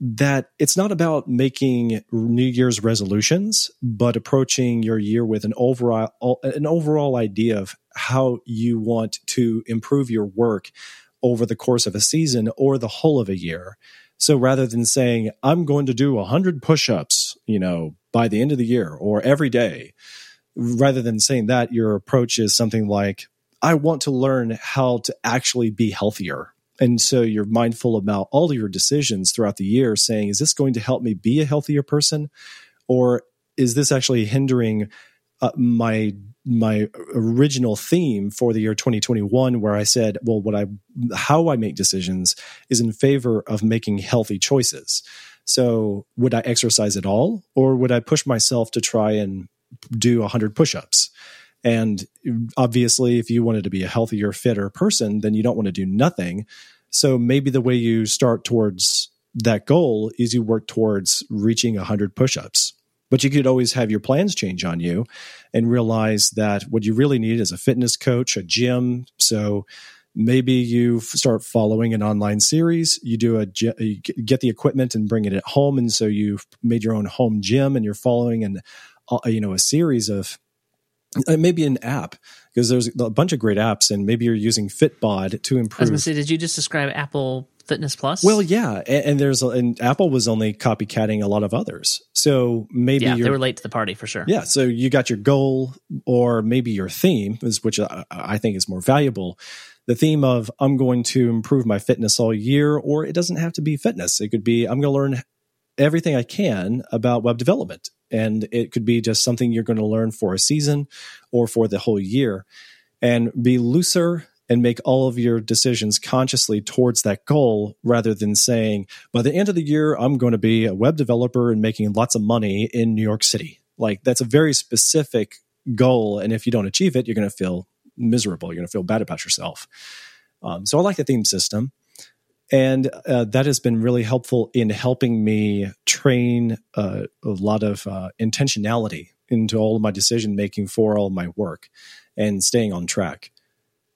that it's not about making New Year's resolutions, but approaching your year with an overall an overall idea of how you want to improve your work over the course of a season or the whole of a year. So rather than saying, I'm going to do 100 push ups, you know, by the end of the year or every day, rather than saying that, your approach is something like, I want to learn how to actually be healthier. And so you're mindful about all of your decisions throughout the year, saying, is this going to help me be a healthier person? Or is this actually hindering uh, my my original theme for the year 2021 where i said well what i how i make decisions is in favor of making healthy choices. So would i exercise at all or would i push myself to try and do 100 push-ups? And obviously if you wanted to be a healthier fitter person then you don't want to do nothing. So maybe the way you start towards that goal is you work towards reaching 100 push-ups but you could always have your plans change on you and realize that what you really need is a fitness coach, a gym. So maybe you start following an online series. You do a you get the equipment and bring it at home. And so you've made your own home gym and you're following an uh, you know a series of uh, maybe an app because there's a bunch of great apps and maybe you're using fitbod to improve I was to say did you just describe apple Fitness Plus. Well, yeah, and, and, there's and Apple was only copycatting a lot of others, so maybe yeah, they were late to the party for sure. Yeah, so you got your goal or maybe your theme, which I, I think is more valuable. The theme of I'm going to improve my fitness all year, or it doesn't have to be fitness. It could be I'm going to learn everything I can about web development, and it could be just something you're going to learn for a season or for the whole year, and be looser and make all of your decisions consciously towards that goal rather than saying, by the end of the year, I'm going to be a web developer and making lots of money in New York City. Like that's a very specific goal. And if you don't achieve it, you're going to feel miserable. You're going to feel bad about yourself. Um, so I like the theme system. And uh, that has been really helpful in helping me train uh, a lot of uh, intentionality into all of my decision making for all my work and staying on track.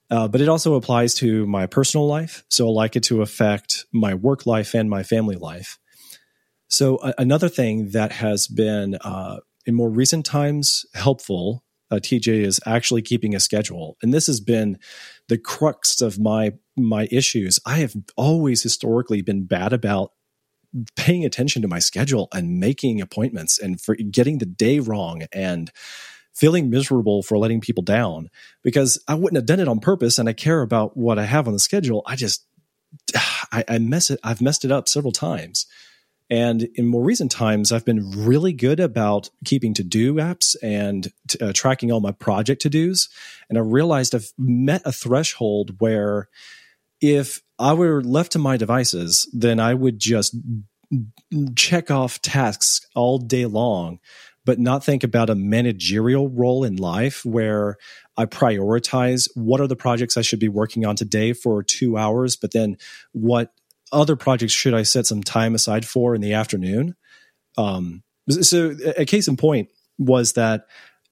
Uh, but it also applies to my personal life. So I like it to affect my work life and my family life. So uh, another thing that has been uh, in more recent times helpful, uh, TJ, is actually keeping a schedule, and this has been the crux of my my issues. I have always historically been bad about paying attention to my schedule and making appointments and for getting the day wrong and feeling miserable for letting people down because I wouldn't have done it on purpose and I care about what I have on the schedule. I just I, I mess it I've messed it up several times. And in more recent times, I've been really good about keeping to do apps and uh, tracking all my project to dos. And I realized I've met a threshold where if I were left to my devices, then I would just check off tasks all day long, but not think about a managerial role in life where I prioritize what are the projects I should be working on today for two hours, but then what other projects should I set some time aside for in the afternoon? Um, so a case in point was that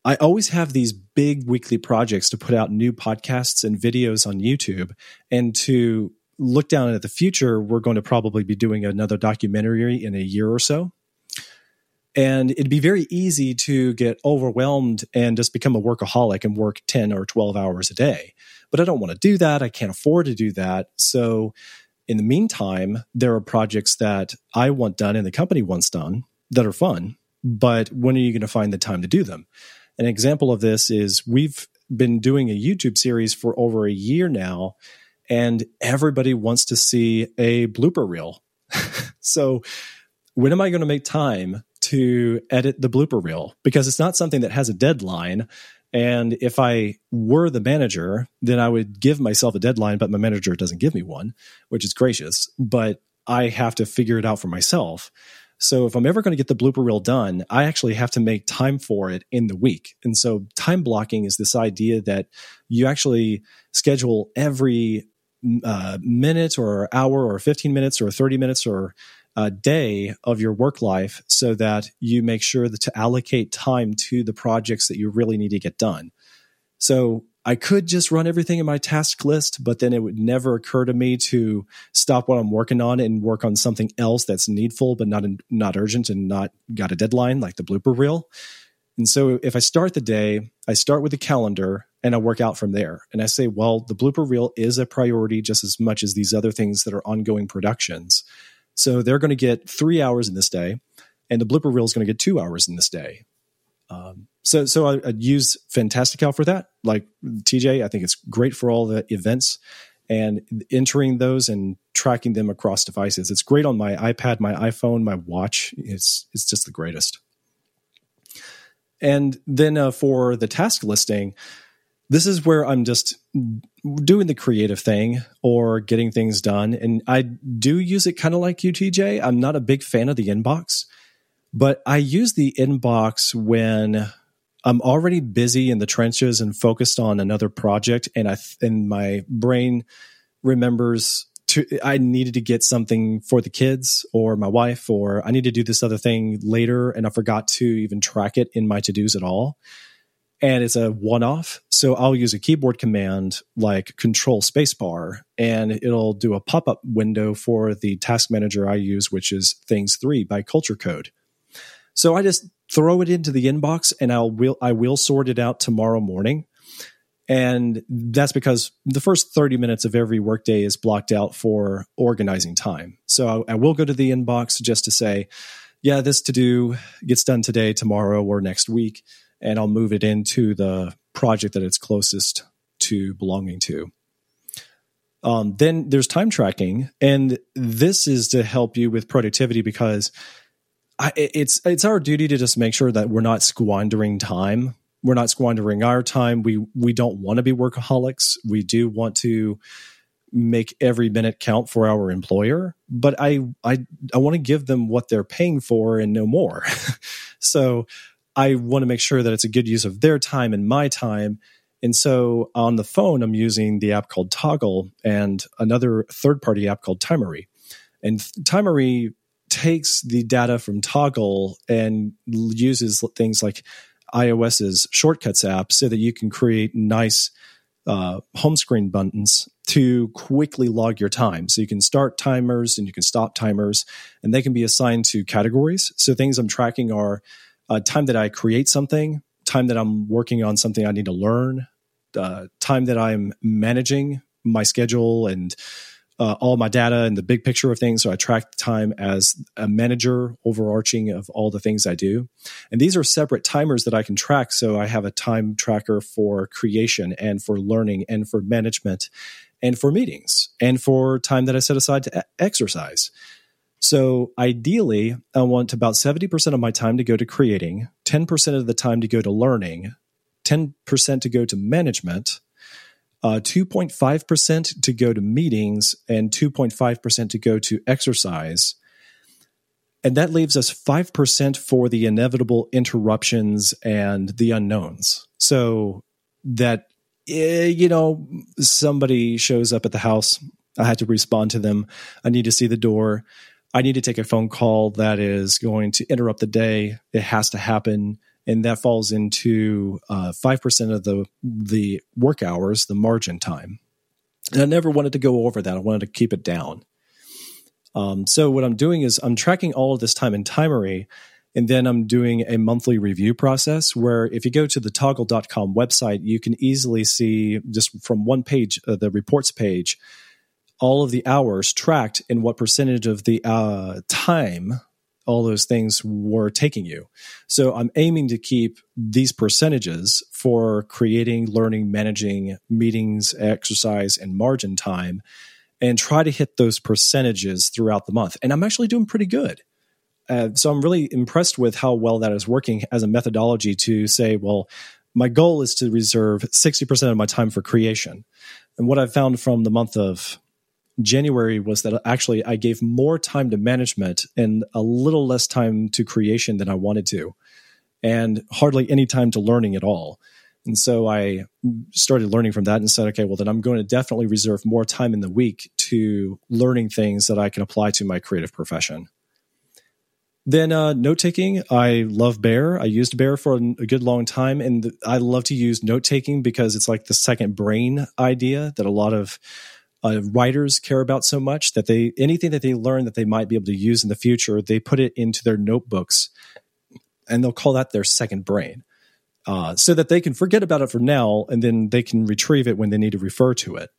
I always have these big weekly projects to put out new podcasts and videos on YouTube and to look down at the future, we're going to probably be doing another documentary in a year or so. And it'd be very easy to get overwhelmed and just become a workaholic and work 10 or 12 hours a day. But I don't want to do that. I can't afford to do that. So in the meantime, there are projects that I want done and the company wants done that are fun, but when are you going to find the time to do them? An example of this is we've been doing a YouTube series for over a year now, and everybody wants to see a blooper reel. so, when am I going to make time to edit the blooper reel? Because it's not something that has a deadline. And if I were the manager, then I would give myself a deadline, but my manager doesn't give me one, which is gracious. But I have to figure it out for myself. So if I'm ever going to get the blooper reel done, I actually have to make time for it in the week. And so time blocking is this idea that you actually schedule every uh, minute or hour or 15 minutes or 30 minutes or uh, day of your work life so that you make sure that to allocate time to the projects that you really need to get done. So I could just run everything in my task list, but then it would never occur to me to stop what I'm working on and work on something else that's needful but not not urgent and not got a deadline like the blooper reel. And so if I start the day, I start with the calendar and I work out from there. And I say, well, the blooper reel is a priority just as much as these other things that are ongoing productions. So they're going to get three hours in this day, and the blooper reel is going to get two hours in this day. Um, so so I, would use Fantastical for that. Like TJ, I think it's great for all the events and entering those and tracking them across devices. It's great on my iPad, my iPhone, my watch. It's it's just the greatest. And then uh, for the task listing, this is where I'm just doing the creative thing or getting things done. And I do use it kind of like UTJ. I'm not a big fan of the inbox, but I use the inbox when I'm already busy in the trenches and focused on another project, and I and my brain remembers to I needed to get something for the kids or my wife, or I need to do this other thing later, and I forgot to even track it in my to dos at all and it's a one off. So I'll use a keyboard command like control spacebar and it'll do a pop up window for the task manager I use, which is things three by Cultured Code. So I just throw it into the inbox and I'll will, I will sort it out tomorrow morning. And that's because the first 30 minutes of every workday is blocked out for organizing time. So I, I will go to the inbox just to say, yeah, this to do gets done today, tomorrow, or next week and I'll move it into the project that it's closest to belonging to. Um, then there's time tracking, and this is to help you with productivity because I, it's it's our duty to just make sure that we're not squandering time. We're not squandering our time. We we don't want to be workaholics. We do want to make every minute count for our employer, but I I I want to give them what they're paying for and no more. so I want to make sure that it's a good use of their time and my time. And so on the phone, I'm using the app called Toggl and another third party app called Timery. And Timery takes the data from Toggl and uses things like iOS's shortcuts app so that you can create nice uh, home screen buttons to quickly log your time. So you can start timers and you can stop timers, and they can be assigned to categories. So things I'm tracking are uh, time that I create something, time that I'm working on something I need to learn, uh, time that I'm managing my schedule and uh, all my data and the big picture of things. So I track time as a manager, overarching of all the things I do. And these are separate timers that I can track. So I have a time tracker for creation and for learning and for management and for meetings and for time that I set aside to exercise. So ideally, I want about 70% of my time to go to creating, 10% of the time to go to learning, 10% to go to management, uh, 2.5% to go to meetings, and 2.5% to go to exercise. And that leaves us 5% for the inevitable interruptions and the unknowns. So that, eh, you know, somebody shows up at the house. I had to respond to them. I need to see the door. I need to take a phone call that is going to interrupt the day. It has to happen and that falls into uh, five percent of the the work hours, the margin time. And I never wanted to go over that. I wanted to keep it down. Um, so what I'm doing is I'm tracking all of this time in Timery, and then I'm doing a monthly review process where if you go to the toggl.com website, you can easily see just from one page, uh, the reports page, all of the hours tracked and what percentage of the uh, time all those things were taking you. So I'm aiming to keep these percentages for creating, learning, managing meetings, exercise, and margin time and try to hit those percentages throughout the month. And I'm actually doing pretty good. Uh, so I'm really impressed with how well that is working as a methodology to say, well, my goal is to reserve 60% of my time for creation. And what I've found from the month of January was that actually I gave more time to management and a little less time to creation than I wanted to, and hardly any time to learning at all. And so I started learning from that and said, okay, well, then I'm going to definitely reserve more time in the week to learning things that I can apply to my creative profession. Then uh, note taking, I love Bear. I used Bear for a good long time, and I love to use note taking because it's like the second brain idea that a lot of uh, writers care about so much that they anything that they learn that they might be able to use in the future, they put it into their notebooks, and they'll call that their second brain, uh, so that they can forget about it for now, and then they can retrieve it when they need to refer to it.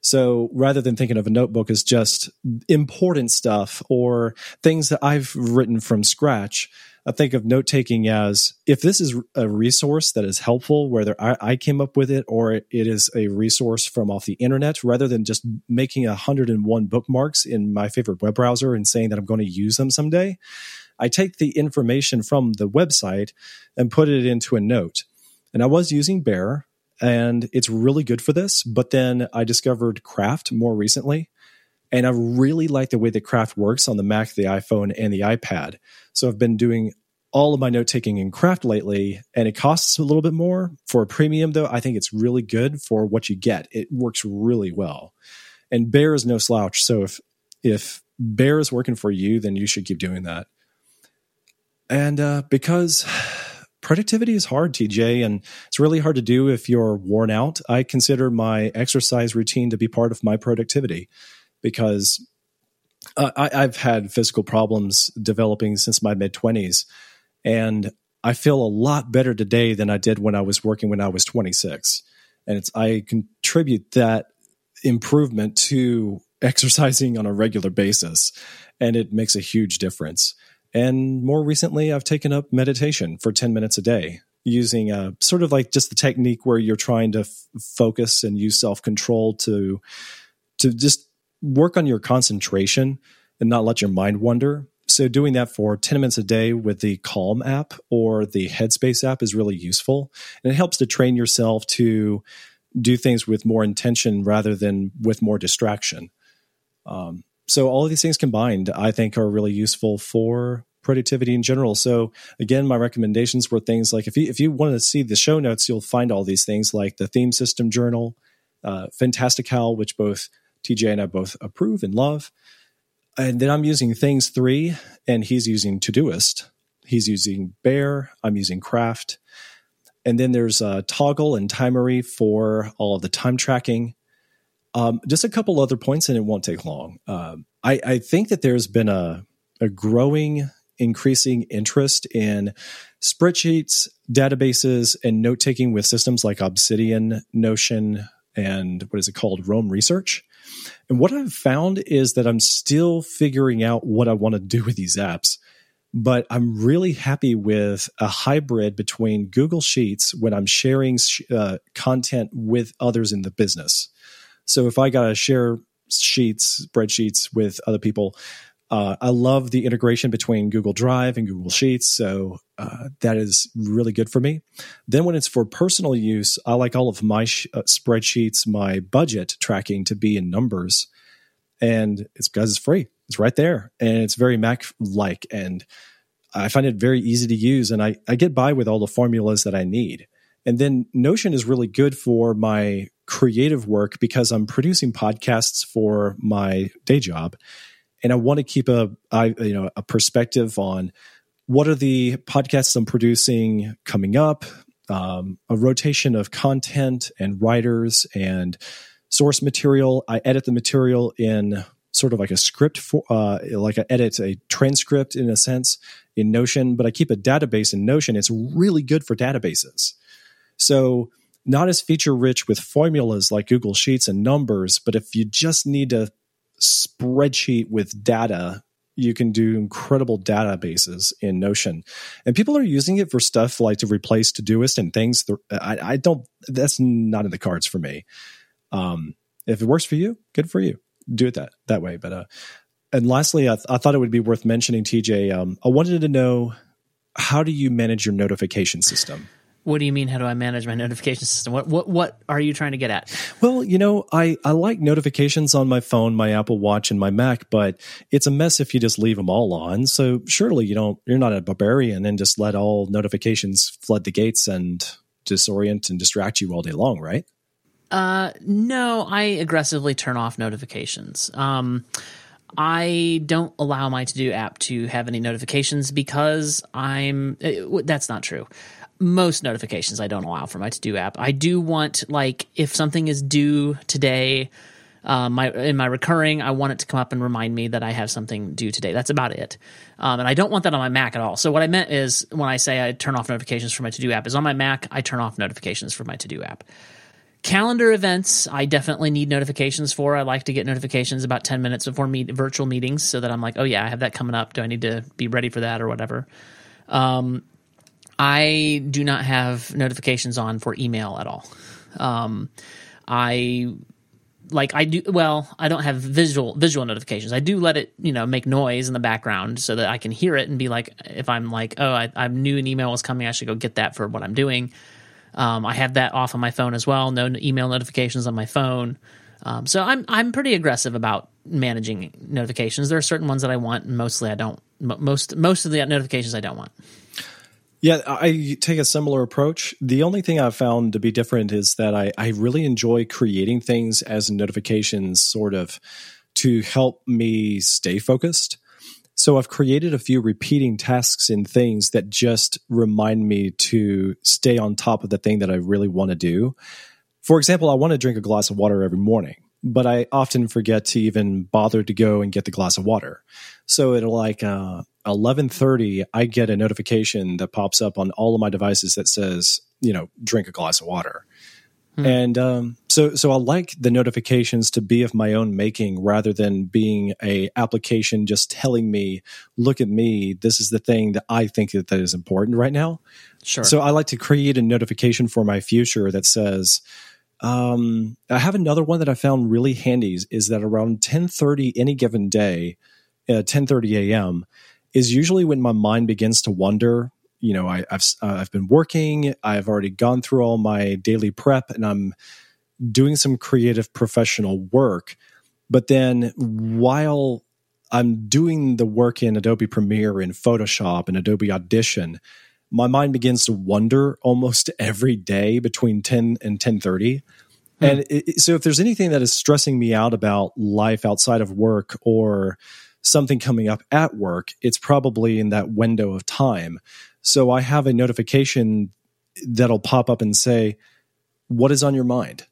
So rather than thinking of a notebook as just important stuff or things that I've written from scratch, I think of note taking as if this is a resource that is helpful, whether I, I, came up with it or it is a resource from off the internet, rather than just making 101 bookmarks in my favorite web browser and saying that I'm going to use them someday. I take the information from the website and put it into a note. And I was using Bear, and it's really good for this. But then I discovered Craft more recently, and I really like the way that Craft works on the Mac, the iPhone, and the iPad. So I've been doing all of my note taking in Craft lately, and it costs a little bit more for a premium. Though I think it's really good for what you get. It works really well, and Bear is no slouch. So if if Bear is working for you, then you should keep doing that. And uh, because productivity is hard, TJ, and it's really hard to do if you're worn out. I consider my exercise routine to be part of my productivity because uh, I, I've had physical problems developing since my mid 20s. And I feel a lot better today than I did when I was working when I was 26. And it's, I contribute that improvement to exercising on a regular basis. And it makes a huge difference. And more recently, I've taken up meditation for 10 minutes a day using a sort of like just the technique where you're trying to f- focus and use self control to, to just work on your concentration and not let your mind wander. So, doing that for 10 minutes a day with the Calm app or the Headspace app is really useful. And it helps to train yourself to do things with more intention rather than with more distraction. Um, so, all of these things combined, I think, are really useful for productivity in general. So, again, my recommendations were things like if you, if you want to see the show notes, you'll find all these things like the Theme System Journal, uh, Fantastical, which both TJ and I both approve and love. And then I'm using Things 3 and he's using Todoist. He's using Bear. I'm using Craft. And then there's uh, Toggl and Timery for all of the time tracking. Um, just a couple other points, and it won't take long. Um, I, I think that there's been a, a growing, increasing interest in spreadsheets, databases, and note taking with systems like Obsidian, Notion, and what is it called? Roam Research. And what I've found is that I'm still figuring out what I want to do with these apps but I'm really happy with a hybrid between Google Sheets when I'm sharing uh, content with others in the business. So if I got to share sheets, spreadsheets with other people, uh, I love the integration between Google Drive and Google Sheets. So uh, that is really good for me. Then when it's for personal use, I like all of my sh- uh, spreadsheets, my budget tracking to be in numbers. And it's because it's free. It's right there and it's very Mac like. And I find it very easy to use and I, I get by with all the formulas that I need. And then Notion is really good for my creative work because I'm producing podcasts for my day job. And I want to keep a I, you know a perspective on what are the podcasts I'm producing coming up, um, a rotation of content and writers and source material. I edit the material in sort of like a script for uh, like I edit a transcript in a sense in Notion, but I keep a database in Notion. It's really good for databases. So not as feature rich with formulas like Google Sheets and numbers, but if you just need a spreadsheet with data, you can do incredible databases in Notion. And people are using it for stuff like to replace Todoist and things. I, I don't, that's not in the cards for me. Um, if it works for you, good for you do it that that way. But uh, and lastly, I, th- I thought it would be worth mentioning, TJ. Um, I wanted to know how do you manage your notification system? What do you mean? How do I manage my notification system? What what what are you trying to get at? Well, you know, I I like notifications on my phone, my Apple Watch, and my Mac, but it's a mess if you just leave them all on. So surely you don't you're not a barbarian and just let all notifications flood the gates and disorient and distract you all day long, right? Uh, no, I aggressively turn off notifications. Um, I don't allow my to do app to have any notifications because I'm. Uh, that's not true. Most notifications I don't allow for my to do app. I do want like if something is due today. Um, my in my recurring, I want it to come up and remind me that I have something due today. That's about it, um, and I don't want that on my Mac at all. So what I meant is when I say I turn off notifications for my to do app is on my Mac, I turn off notifications for my to do app. Calendar events, I definitely need notifications for. I like to get notifications about 10 minutes before meet, virtual meetings so that I'm like, oh, yeah, I have that coming up. Do I need to be ready for that or whatever? Um, I do not have notifications on for email at all. Um, I like I do well, I don't have visual visual notifications. I do let it, you know, make noise in the background so that I can hear it and be like if I'm like, oh, I, I knew an email was coming, I should go get that for what I'm doing. Um, I have that off on my phone as well. No email notifications on my phone. Um, so I'm I'm pretty aggressive about managing notifications. There are certain ones that I want, mostly I don't. Most most of the notifications I don't want. Yeah, I take a similar approach. The only thing I've found to be different is that I, I really enjoy creating things as notifications, sort of to help me stay focused. So I've created a few repeating tasks and things that just remind me to stay on top of the thing that I really want to do. For example, I want to drink a glass of water every morning, but I often forget to even bother to go and get the glass of water. So it'll like uh, 11:30, I get a notification that pops up on all of my devices that says, you know, drink a glass of water. Hmm. And um, so, so I like the notifications to be of my own making rather than being a application just telling me, "Look at me. This is the thing that I think that, that is important right now." Sure. So I like to create a notification for my future that says, um, "I have another one that I found really handy. Is, that around ten thirty any given day, uh, ten thirty a.m." is usually when my mind begins to wonder you know I, have uh, I've been working. I've already gone through all my daily prep, and I'm doing some creative professional work. But then while I'm doing the work in Adobe Premiere and Photoshop and Adobe Audition, my mind begins to wonder almost every day between 10 and 10:30. Hmm. And it, so if there's anything that is stressing me out about life outside of work or something coming up at work, it's probably in that window of time. So I have a notification that'll pop up and say, What is on your mind?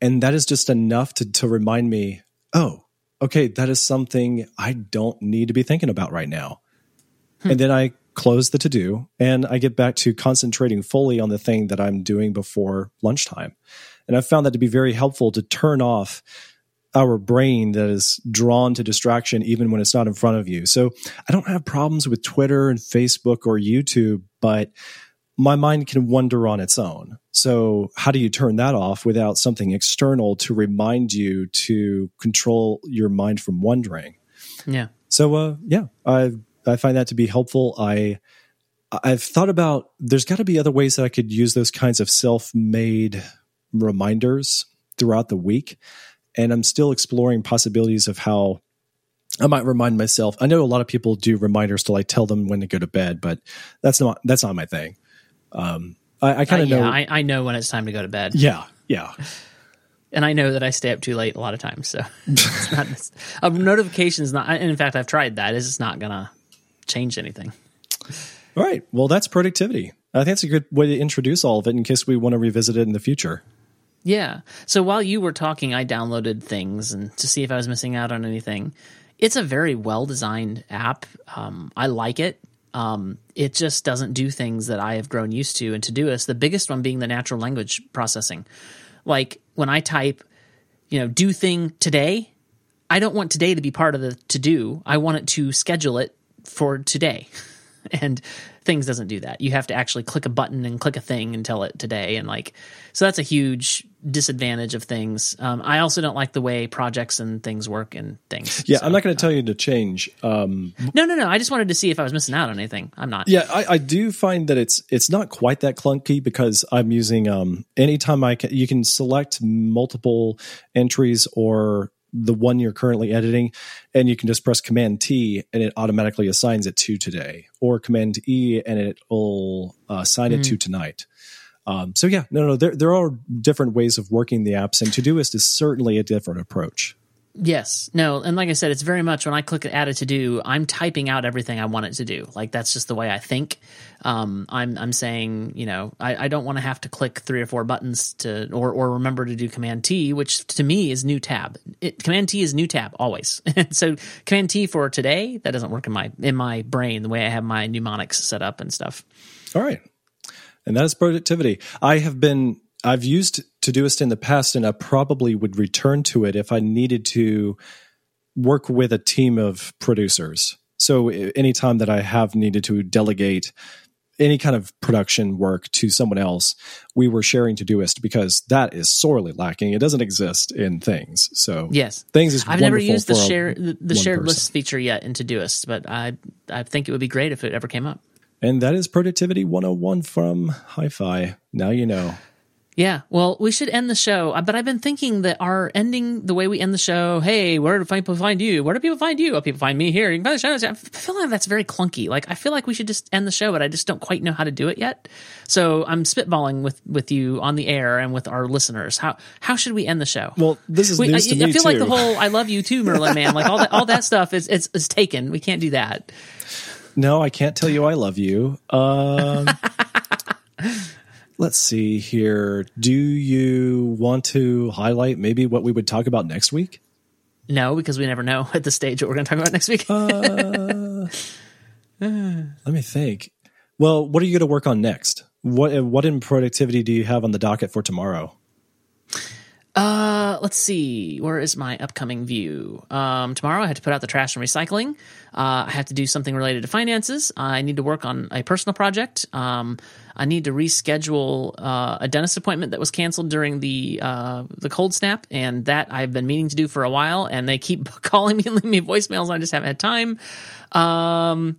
And that is just enough to, to remind me, oh, okay, that is something I don't need to be thinking about right now. Hmm. And then I close the to do and I get back to concentrating fully on the thing that I'm doing before lunchtime. And I've found that to be very helpful to turn off our brain that is drawn to distraction even when it's not in front of you. So I don't have problems with Twitter and Facebook or YouTube, but my mind can wander on its own. So how do you turn that off without something external to remind you to control your mind from wandering? Yeah. So uh yeah, I I find that to be helpful. I I've thought about there's got to be other ways that I could use those kinds of self-made reminders throughout the week and I'm still exploring possibilities of how I might remind myself. I know a lot of people do reminders to like tell them when to go to bed, but that's not that's not my thing. Um, I, I kind of uh, yeah, know. I, I, know when it's time to go to bed. Yeah, yeah. And I know that I stay up too late a lot of times, so it's not a notification is not. And in fact, I've tried that. It's not gonna change anything. All right. Well, that's productivity. I think it's a good way to introduce all of it in case we want to revisit it in the future. Yeah. So while you were talking, I downloaded things and to see if I was missing out on anything. It's a very well designed app. Um, I like it. Um, it just doesn't do things that I have grown used to in Todoist. The biggest one being the natural language processing. Like when I type, you know, do thing today, I don't want today to be part of the to do. I want it to schedule it for today. and things doesn't do that. You have to actually click a button and click a thing and tell it today. And like, so that's a huge disadvantage of things. Um, I also don't like the way projects and things work and things. Yeah, so, I'm not going to tell you to change. Um, no, no, no. I just wanted to see if I was missing out on anything. I'm not. Yeah, I, I do find that it's it's not quite that clunky because I'm using um, anytime I can. You can select multiple entries or the one you're currently editing, and you can just press Command T and it automatically assigns it to today, or Command E and it will uh, assign mm. it to hmm. tonight. Um, so yeah, no, no, there there are different ways of working the apps, and Todoist is certainly a different approach. Yes, no, and like I said, it's very much when I click add a to do, I'm typing out everything I want it to do. Like that's just the way I think. Um, I'm I'm saying, you know, I, I don't want to have to click three or four buttons to or or remember to do Command T, which to me is new tab. It, Command T is new tab always. so Command T for today that doesn't work in my in my brain the way I have my mnemonics set up and stuff. All right, and that is productivity. I have been I've used Todoist in the past, and I probably would return to it if I needed to work with a team of producers. So anytime that I have needed to delegate any kind of production work to someone else, we were sharing Todoist because that is sorely lacking. It doesn't exist in things. So yes, things is I've never used the share the, the shared person. list feature yet in Todoist, but I I think it would be great if it ever came up. And that is productivity 101 from Hi-Fi. Now you know. Yeah, well, we should end the show. Uh, but I've been thinking that our ending, the way we end the show, hey, where do people find you? Where do people find you? Oh, people find me here. You can find the show. I feel like that's very clunky. Like, I feel like we should just end the show, but I just don't quite know how to do it yet. So I'm spitballing with, with you on the air and with our listeners. How how should we end the show? Well, this is we, news I, to I, me feel too. like the whole "I love you too, Merlin Mann," like all that all that stuff is, is is taken. We can't do that. No, I can't tell you I love you. Um, let's see here. Do you want to highlight maybe what we would talk about next week? No, because we never know at the stage what we're going to talk about next week. uh, let me think. Well, what are you going to work on next? What what in productivity do you have on the docket for tomorrow? Uh, let's see. Where is my upcoming view? Um, tomorrow I have to put out the trash and recycling. Uh, I have to do something related to finances. I need to work on a personal project. Um, I need to reschedule uh, a dentist appointment that was canceled during the uh, the cold snap, and that I've been meaning to do for a while. And they keep calling me and leaving me voicemails. And I just haven't had time. Um,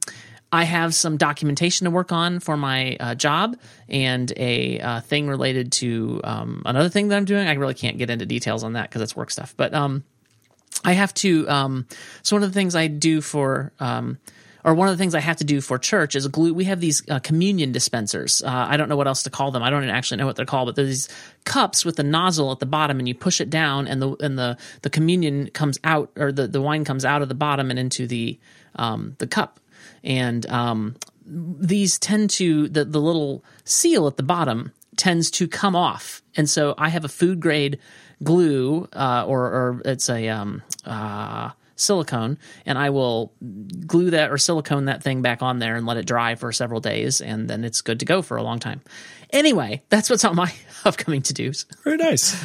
I have some documentation to work on for my uh, job and a uh, thing related to um, another thing that I'm doing. I really can't get into details on that because it's work stuff. But um, I have to. Um, so one of the things I do for um, or one of the things I have to do for church is glue. We have these uh, communion dispensers. Uh, I don't know what else to call them. I don't actually know what they're called, but there's these cups with the nozzle at the bottom, and you push it down, and the and the the communion comes out, or the the wine comes out of the bottom and into the um, the cup, and um, these tend to the the little seal at the bottom tends to come off, and so I have a food grade glue, uh, or or it's a um, uh, silicone and I will glue that or silicone that thing back on there and let it dry for several days and then it's good to go for a long time. Anyway, that's what's on my upcoming to dos. Very nice.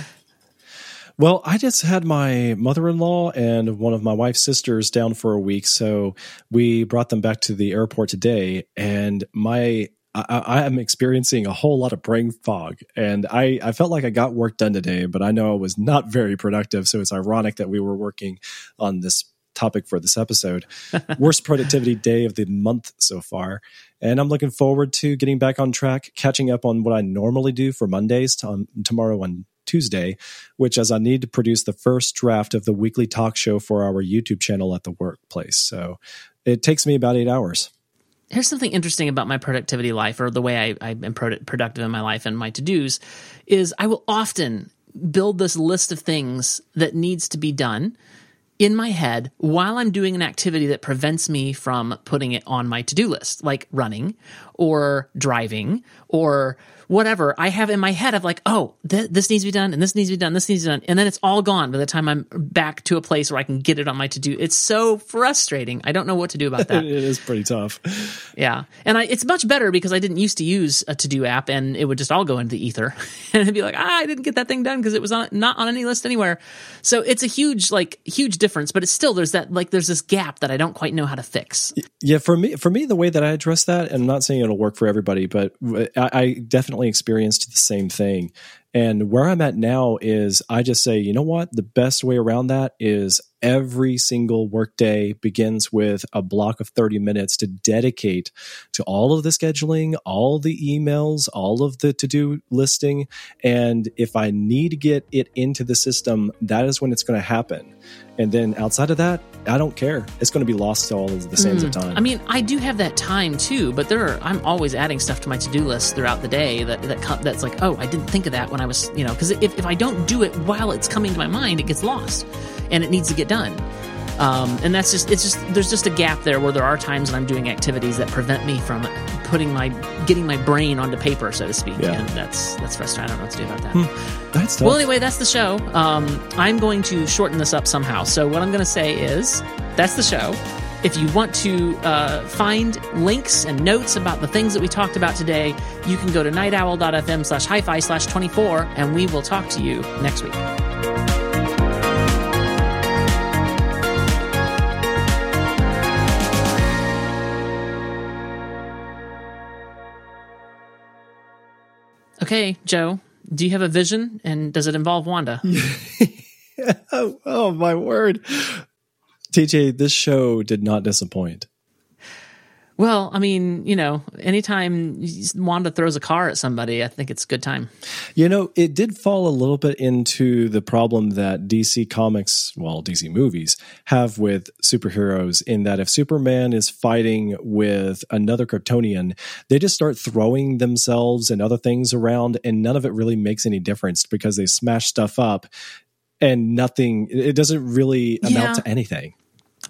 Well, I just had my mother in law and one of my wife's sisters down for a week. So we brought them back to the airport today. And my I, I, am experiencing a whole lot of brain fog, and I, I felt like I got work done today, but I know I was not very productive. So it's ironic that we were working on this topic for this episode. Worst productivity day of the month so far, and I'm looking forward to getting back on track, catching up on what I normally do for Mondays to, um, tomorrow and Tuesday, which as I need to produce the first draft of the weekly talk show for our YouTube channel at the workplace. So it takes me about eight hours here's something interesting about my productivity life or the way I, I am productive in my life and my to-dos is I will often build this list of things that needs to be done in my head while I'm doing an activity that prevents me from putting it on my to-do list, like running or driving or whatever I have in my head of like, oh, th- this needs to be done and this needs to be done, this needs to be done. And then it's all gone by the time I'm back to a place where I can get it on my to do. It's so frustrating. I don't know what to do about that. it is pretty tough. Yeah. And I, it's much better because I didn't used to use a to do app and it would just all go into the ether and it'd be like, ah, I didn't get that thing done because it was on, not on any list anywhere. So it's a huge, like, huge difference, but it's still, there's that, like, there's this gap that I don't quite know how to fix. Yeah. For me, for me, the way that I address that, and I'm not saying it'll work for everybody, but I, I definitely definitely experienced the same thing. And where I'm at now is I just say, you know what? The best way around that is every single workday begins with a block of 30 minutes to dedicate to all of the scheduling, all the emails, all of the to do listing. And if I need to get it into the system, that is when it's going to happen. And then outside of that, I don't care. It's going to be lost to all of the sands mm. of time. I mean, I do have that time too, but there are, I'm always adding stuff to my to do list throughout the day that, that that's like, oh, I didn't think of that when I was, you know, because if, if I don't do it while it's coming to my mind, it gets lost and it needs to get done. Um, and that's just it's just there's just a gap there where there are times when I'm doing activities that prevent me from putting my getting my brain onto paper, so to speak. Yeah. And that's that's frustrating. I don't know what to do about that. Hmm. That's tough. Well, anyway, that's the show. Um, I'm going to shorten this up somehow. So what I'm going to say is that's the show. If you want to uh, find links and notes about the things that we talked about today, you can go to nightowl.fm slash hi-fi slash 24, and we will talk to you next week. Okay, Joe, do you have a vision and does it involve Wanda? oh, oh, my word. TJ, this show did not disappoint. Well, I mean, you know, anytime Wanda throws a car at somebody, I think it's a good time. You know, it did fall a little bit into the problem that DC Comics, well, DC movies have with superheroes in that if Superman is fighting with another Kryptonian, they just start throwing themselves and other things around, and none of it really makes any difference because they smash stuff up and nothing, it doesn't really amount yeah. to anything.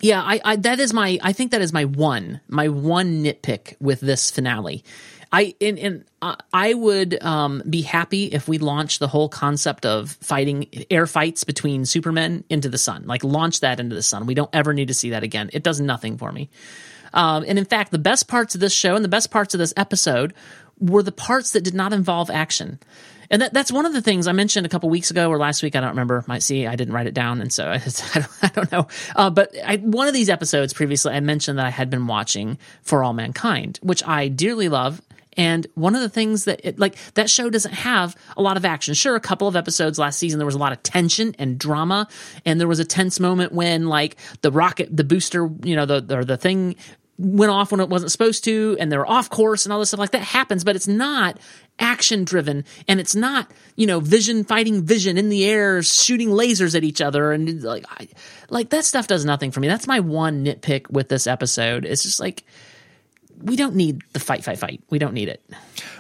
Yeah, I, I that is my I think that is my one my one nitpick with this finale. I and, and I would um, be happy if we launched the whole concept of fighting air fights between Supermen into the sun. Like launch that into the sun. We don't ever need to see that again. It does nothing for me. Um, and in fact, the best parts of this show and the best parts of this episode were the parts that did not involve action. And that, that's one of the things I mentioned a couple weeks ago or last week. I don't remember. Might see, I didn't write it down. And so I, I, don't, I don't, know. Uh, but I, one of these episodes previously, I mentioned that I had been watching For All Mankind, which I dearly love. And one of the things that it, like that show doesn't have a lot of action. Sure, a couple of episodes last season there was a lot of tension and drama, and there was a tense moment when like the rocket, the booster, you know, the or the thing went off when it wasn't supposed to and they're off course and all this stuff like that happens, but it's not action driven and it's not, you know, vision fighting vision in the air, shooting lasers at each other. And like, I, like that stuff does nothing for me. That's my one nitpick with this episode. It's just like, we don't need the fight, fight, fight. We don't need it.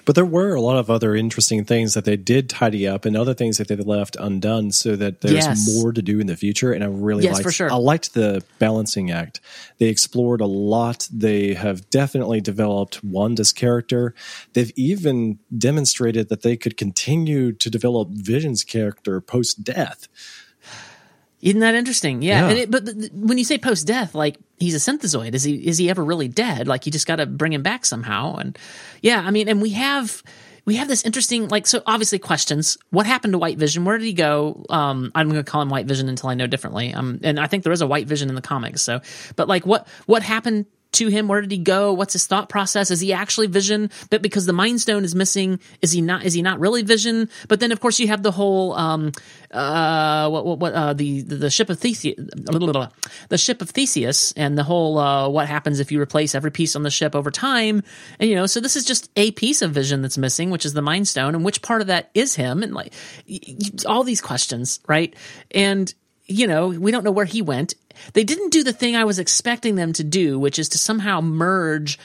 But there were a lot of other interesting things that they did tidy up, and other things that they left undone, so that there's Yes. more to do in the future. And I really Yes, liked, for sure. I liked the balancing act. They explored a lot. They have definitely developed Wanda's character. They've even demonstrated that they could continue to develop Vision's character post death. Isn't that interesting? Yeah. Yeah. And it, but th- when you say post death, like he's a synthezoid, is he is he ever really dead? Like you just got to bring him back somehow. And yeah, I mean, and we have we have this interesting like so obviously questions. What happened to White Vision? Where did he go? Um, I'm going to call him White Vision until I know differently. Um, and I think there is a White Vision in the comics. So, but like what what happened? To him, where did he go? What's his thought process? Is he actually Vision? But because the Mind Stone is missing, is he not? Is he not really Vision? But then, of course, you have the whole um, uh, what what, what uh, the the ship of Theseus, the ship of Theseus, and the whole uh, what happens if you replace every piece on the ship over time, and you know, so this is just a piece of Vision that's missing, which is the Mind Stone, and which part of that is him, and like all these questions, right? And you know, we don't know where he went. They didn't do the thing I was expecting them to do, which is to somehow merge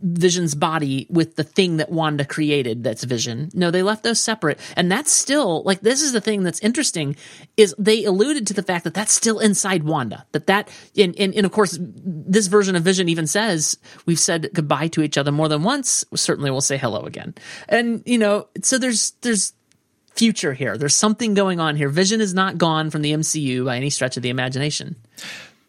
Vision's body with the thing that Wanda created that's Vision. No, they left those separate. And that's still like this is the thing that's interesting is they alluded to the fact that that's still inside Wanda. That that and and, and of course this version of Vision even says we've said goodbye to each other more than once. Certainly we'll say hello again. And you know, so there's there's future here. There's something going on here. Vision is not gone from the MCU by any stretch of the imagination.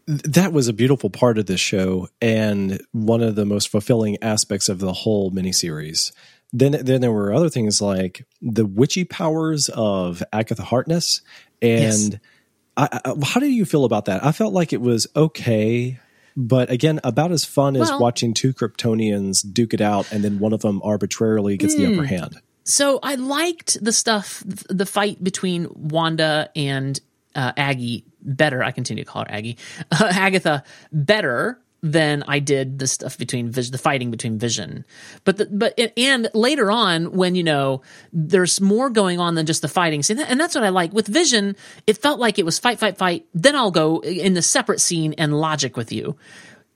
that was a beautiful part of this show and one of the most fulfilling aspects of the whole miniseries. Then, then there were other things like the witchy powers of Agatha Harkness, and Yes. I, I, how do you feel about that? I felt like it was okay, but again, about as fun as watching two Kryptonians duke it out, and then one of them arbitrarily gets the Hmm. upper hand. So I liked the stuff, the fight between Wanda and uh, Aggie better. I continue to call her Aggie, uh, Agatha better than I did the stuff between the fighting between Vision. But the, but and later on, when you know there's more going on than just the fighting, that- and that's what I like with Vision. It felt like it was fight, fight, fight. Then I'll go in the separate scene and logic with you.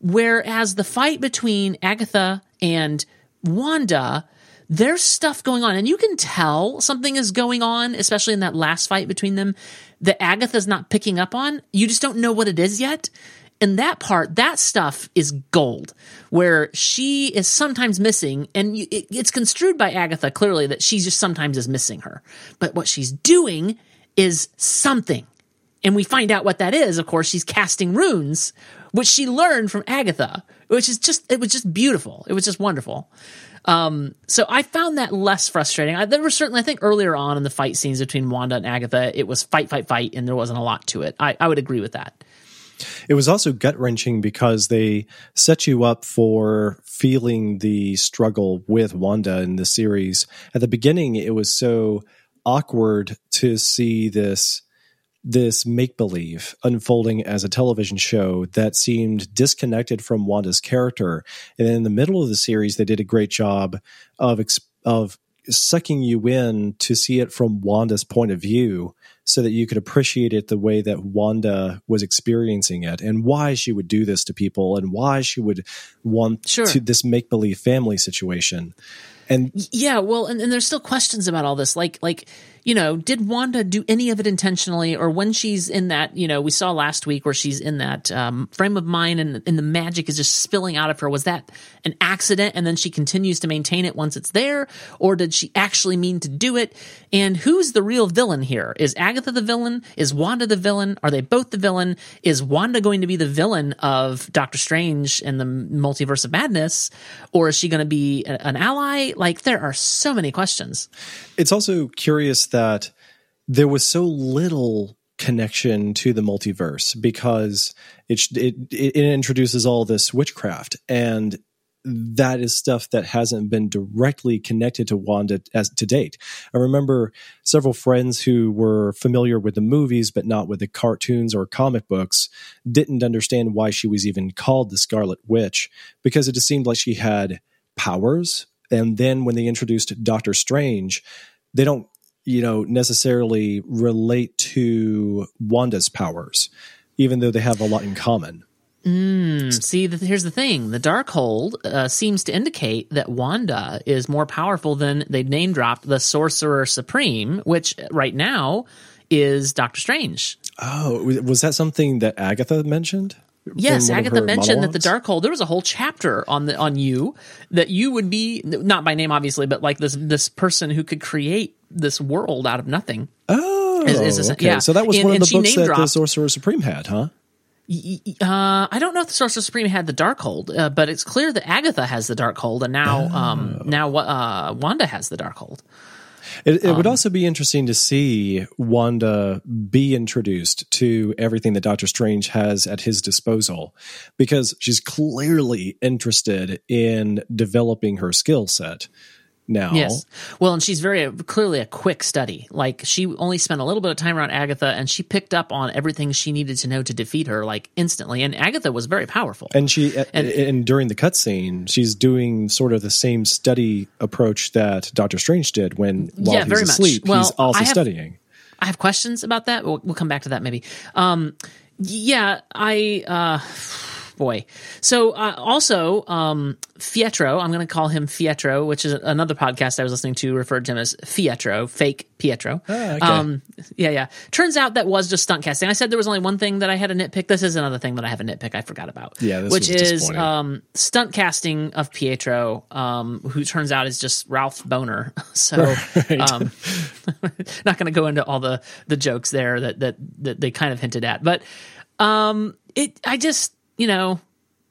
Whereas the fight between Agatha and Wanda, there's stuff going on, and you can tell something is going on, especially in that last fight between them, that Agatha's not picking up on. You just don't know what it is yet. And that part, that stuff is gold, where she is sometimes missing, and you, it, it's construed by Agatha clearly that she just sometimes is missing her. But what she's doing is something. And we find out what that is. Of course, she's casting runes, which she learned from Agatha, which is just, it was just beautiful. It was just wonderful. Um, so I found that less frustrating. I, there were certainly, I think earlier on in the fight scenes between Wanda and Agatha, it was fight, fight, fight, and there wasn't a lot to it. I, I would agree with that. It was also gut wrenching because they set you up for feeling the struggle with Wanda in the series. At the beginning, it was so awkward to see this this make believe unfolding as a television show that seemed disconnected from Wanda's character. And then in the middle of the series, they did a great job of of sucking you in to see it from Wanda's point of view so that you could appreciate it the way that Wanda was experiencing it and why she would do this to people and why she would want Sure. to this make believe family situation. And Yeah, well, and, and there's still questions about all this. Like, like, you know, did Wanda do any of it intentionally, or when she's in that, you know, we saw last week where she's in that um, frame of mind and, and the magic is just spilling out of her. Was that an accident, and then she continues to maintain it once it's there, or did she actually mean to do it? And who's the real villain here? Is Agatha the villain? Is Wanda the villain? Are they both the villain? Is Wanda going to be the villain of Doctor Strange and the Multiverse of Madness, or is she going to be an ally? Like, there are so many questions. it's also curious that there was so little connection to the multiverse because it it it introduces all this witchcraft and that is stuff that hasn't been directly connected to Wanda as to date. I remember several friends who were familiar with the movies but not with the cartoons or comic books didn't understand why she was even called the Scarlet Witch because it just seemed like she had powers. And then when they introduced Doctor Strange, they don't, you know, necessarily relate to Wanda's powers, even though they have a lot in common. Mm, see, the, here's the thing: the Darkhold uh, seems to indicate that Wanda is more powerful than they name dropped the Sorcerer Supreme, which right now is Doctor Strange. Oh, was that something that Agatha mentioned? Yes, Agatha mentioned monologues? that the Darkhold. There was a whole chapter on the on you that you would be not by name, obviously, but like this this person who could create this world out of nothing. Oh, is, is okay. Yeah. So that was and, one of the books that dropped, the Sorcerer Supreme had, huh? Uh, I don't know if the Sorcerer Supreme had the Darkhold, uh, but it's clear that Agatha has the Darkhold, and now, oh. um, now uh, Wanda has the Darkhold. It, it um, would also be interesting to see Wanda be introduced to everything that Doctor Strange has at his disposal, because she's clearly interested in developing her skill set now. Yes. Well, and she's very clearly a quick study. Like she only spent a little bit of time around Agatha and she picked up on everything she needed to know to defeat her like instantly. And Agatha was very powerful. And she and, and during the cutscene, she's doing sort of the same study approach that Doctor Strange did when while yeah, he's asleep, well, he's also have, studying. I have questions about that. We'll, we'll come back to that maybe. Um, yeah, I uh boy. So uh, also um, Fietro, I'm going to call him Fietro, which is another podcast I was listening to referred to him as Fietro, fake Pietro. Oh, okay. um, yeah, yeah. Turns out that was just stunt casting. I said there was only one thing that I had a nitpick. This is another thing that I have a nitpick I forgot about. Yeah, which is um, stunt casting of Pietro, um, who turns out is just Ralph Bohner. So. Um, not going to go into all the the jokes there that that that they kind of hinted at, but um, it I just you know,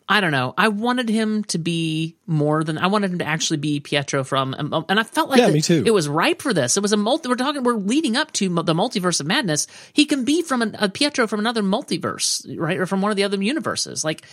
I don't know. I wanted him to be more than I wanted him to actually be Pietro from, um, and I felt like yeah, me too. it was ripe for this. It was a multi. We're talking. We're leading up to the multiverse of madness. He can be from an, a Pietro from another multiverse, right, or from one of the other universes. Like,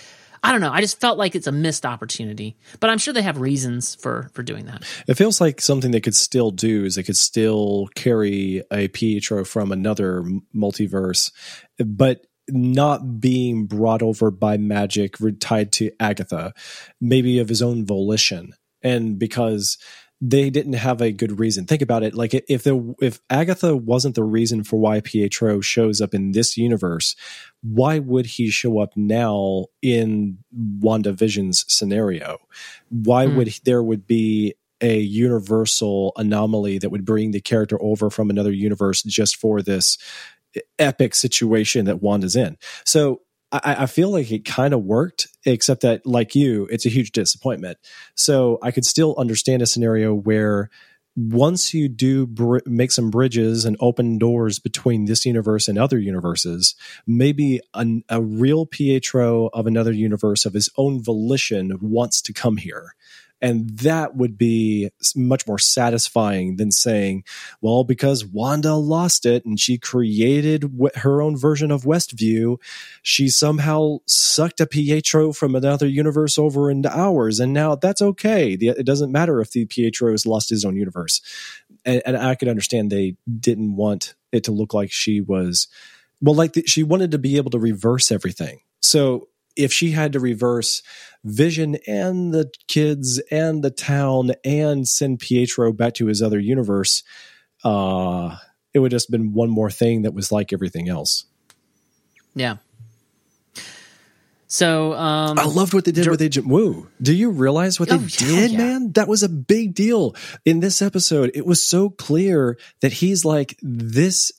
I don't know. I just felt like it's a missed opportunity, but I'm sure they have reasons for for doing that. It feels like something they could still do is they could still carry a Pietro from another multiverse, but not being brought over by magic tied to Agatha, maybe of his own volition, and because they didn't have a good reason. Think about it. Like if the if Agatha wasn't the reason for why Pietro shows up in this universe, why would he show up now in WandaVision's scenario? Why mm. would there would be a universal anomaly that would bring the character over from another universe just for this epic situation that Wanda's in. So I, I feel like it kind of worked, except that, like you, it's a huge disappointment. So I could still understand a scenario where once you do br- make some bridges and open doors between this universe and other universes, maybe an, a real Pietro of another universe of his own volition wants to come here. And that would be much more satisfying than saying, well, because Wanda lost it and she created her own version of Westview, she somehow sucked a Pietro from another universe over into ours. And now that's okay. It doesn't matter if the Pietro has lost his own universe. And, and I could understand they didn't want it to look like she was, well, like the, she wanted to be able to reverse everything. So if she had to reverse Vision and the kids and the town and send Pietro back to his other universe, uh, it would just been one more thing that was like everything else. Yeah. So um, I loved what they did with Agent Woo. Do you realize what oh, they did, yeah. man? That was a big deal in this episode. It was so clear that he's like this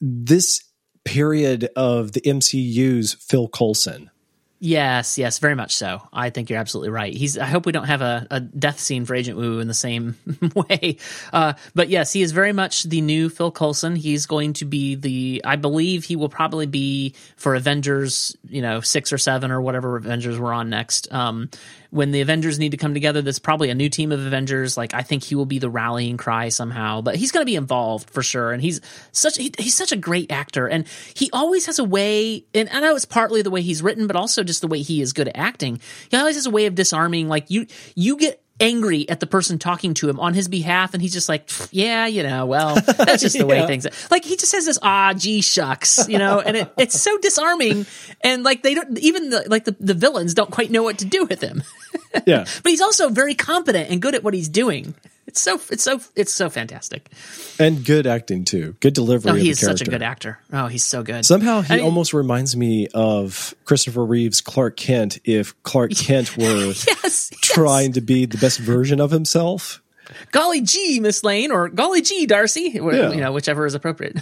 this period of the MCU's Phil Coulson. Yes, yes, very much so. I think you're absolutely right. He's. I hope we don't have a, a death scene for Agent Woo in the same way. Uh, but yes, he is very much the new Phil Coulson. He's going to be the. I believe he will probably be for Avengers. You know, six or seven or whatever Avengers we're on next. Um, when the Avengers need to come together, there's probably a new team of Avengers. Like I think he will be the rallying cry somehow, but he's going to be involved for sure. And he's such he, he's such a great actor, and he always has a way. And I know it's partly the way he's written, but also just the way he is good at acting. He always has a way of disarming. Like you you get angry at the person talking to him on his behalf and he's just like yeah you know well that's just the yeah. way things are. like he just says this ah gee shucks you know and it, it's so disarming and like they don't even the, like the, the villains don't quite know what to do with him yeah but he's also very competent and good at what he's doing it's so it's so it's so fantastic, and good acting too. Good delivery. Oh, he's such a good actor. Oh, he's so good. Somehow he I mean, almost reminds me of Christopher Reeve's Clark Kent. If Clark Kent were yes, trying yes. to be the best version of himself. Golly gee, Miss Lane, or golly gee, Darcy, yeah. you know, whichever is appropriate.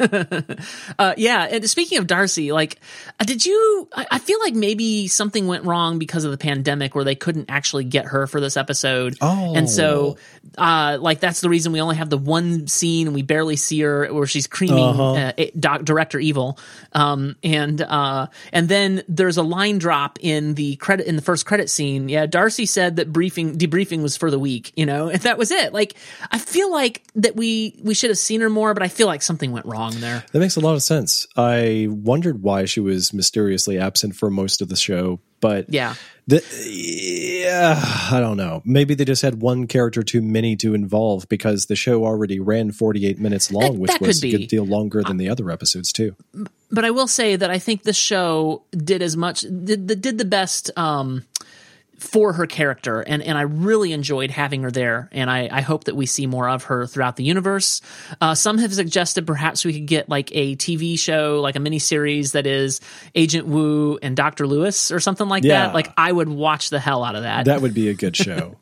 uh, yeah. And speaking of Darcy, like, uh, did you? I, I, feel like maybe something went wrong because of the pandemic, where they couldn't actually get her for this episode. Oh, and so, uh, like, that's the reason we only have the one scene and we barely see her where she's creaming uh-huh. uh, doc, director evil. Um, and uh, and then there's a line drop in the credit in the first credit scene. Yeah, Darcy said that briefing debriefing was for the week. You know, and that was it. Like, I feel like that we we should have seen her more, but I feel like something went wrong there. That makes a lot of sense. I wondered why she was mysteriously absent for most of the show, but yeah, the, yeah, I don't know. Maybe they just had one character too many to involve because the show already ran 48 minutes long, that, which that was a good deal longer than the other episodes too. But I will say that I think the show did as much did the did the best um, for her character and and I really enjoyed having her there and I, I hope that we see more of her throughout the universe. Uh, some have suggested perhaps we could get like a TV show, like a mini series that is Agent Woo and Dr. Lewis or something like yeah. that. Like I would watch the hell out of that. That would be a good show.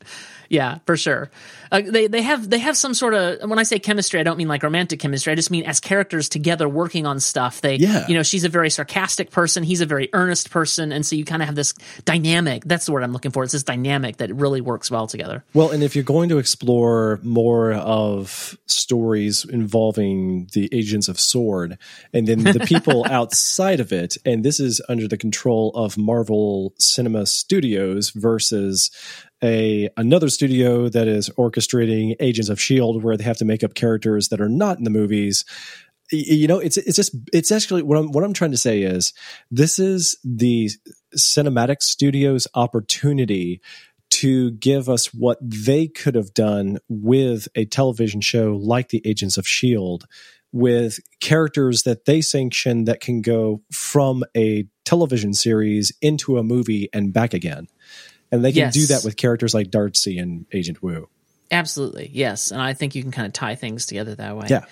Yeah, for sure. Uh, they they have they have some sort of when I say chemistry, I don't mean like romantic chemistry. I just mean as characters together working on stuff. They, yeah. you know, she's a very sarcastic person, he's a very earnest person, and so you kind of have this dynamic. That's the word I'm looking for. It's this dynamic that really works well together. Well, and if you're going to explore more of stories involving the agents of Sword, and then the people outside of it, and this is under the control of Marvel Cinema Studios versus a another studio that is orchestrating Agents of Shield, where they have to make up characters that are not in the movies. You know, it's it's just it's actually what I'm what I'm trying to say is this is the cinematic studio's opportunity to give us what they could have done with a television show like the Agents of Shield with characters that they sanction that can go from a television series into a movie and back again and they can yes. do that with characters like Darcy and Agent Woo. Absolutely, yes, and I think you can kind of tie things together that way. Yeah.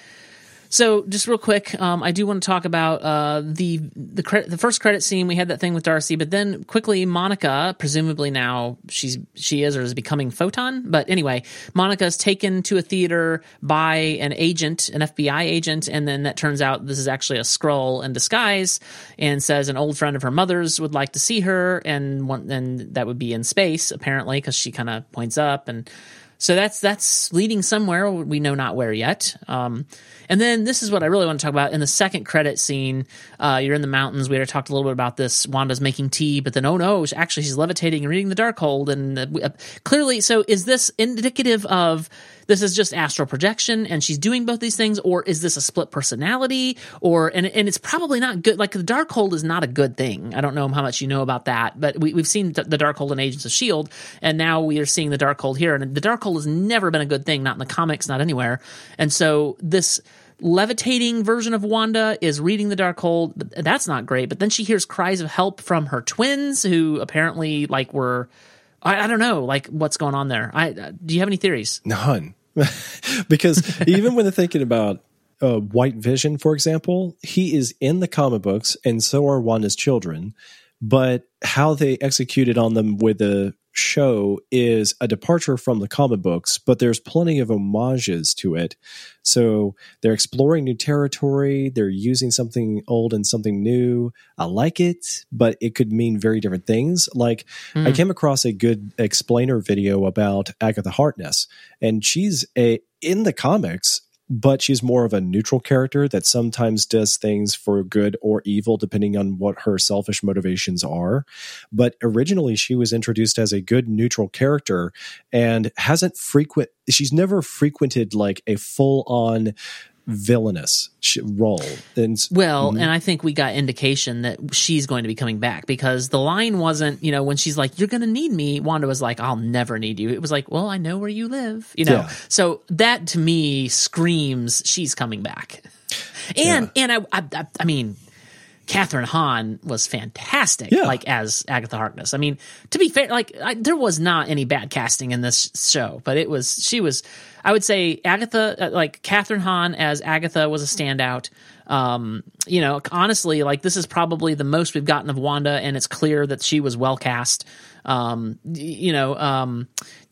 So, just real quick, um, I do want to talk about uh, the the the first credit scene. We had that thing with Darcy, but then quickly, Monica, presumably now she's she is or is becoming Photon. But anyway, Monica is taken to a theater by an agent, an FBI agent, and then that turns out this is actually a Skrull in disguise, and says an old friend of her mother's would like to see her, and one, and that would be in space apparently because she kind of points up and so that's that's leading somewhere. We know not where yet. Um, and then this is what I really want to talk about in the second credit scene. Uh, you're in the mountains. We already talked a little bit about this. Wanda's making tea, but then oh no, actually she's levitating and reading the Darkhold. And uh, uh, clearly, so is this indicative of this is just astral projection and she's doing both these things or is this a split personality or and and it's probably not good like the Darkhold is not a good thing i don't know how much you know about that but we, we've seen the Darkhold in agents of shield and now we are seeing the Darkhold here and the Darkhold has never been a good thing not in the comics not anywhere and so this levitating version of Wanda is reading the Darkhold. That's not great. But then she hears cries of help from her twins, who apparently like were. I, I don't know, like what's going on there. I uh, do you have any theories? None. because even when they're thinking about uh, White Vision, for example, he is in the comic books, and so are Wanda's children. But how they executed on them with the show is a departure from the comic books, but there's plenty of homages to it. So they're exploring new territory, they're using something old and something new. I like it, but it could mean very different things. Like mm. I hmm. came across a good explainer video about Agatha Harkness, and she's a in the comics but she's more of a neutral character that sometimes does things for good or evil depending on what her selfish motivations are. But originally she was introduced as a good neutral character and hasn't frequent she's never frequented like a full on villainous role. And Well, mm-hmm. and I think we got indication that she's going to be coming back because the line wasn't, you know, when she's like, "You're going to need me," Wanda was like, "I'll never need you." It was like, "Well, I know where you live," you know. Yeah. So that to me screams she's coming back. And and I, I I- I mean, Kathryn Hahn was fantastic, Yeah. like as Agatha Harkness. I mean, to be fair, like I, there was not any bad casting in this show, but it was she was. I would say Agatha, uh, like Kathryn Hahn as Agatha, was a standout. Um, you know, honestly, like this is probably the most we've gotten of Wanda, and it's clear that she was well cast. Um, you know, um,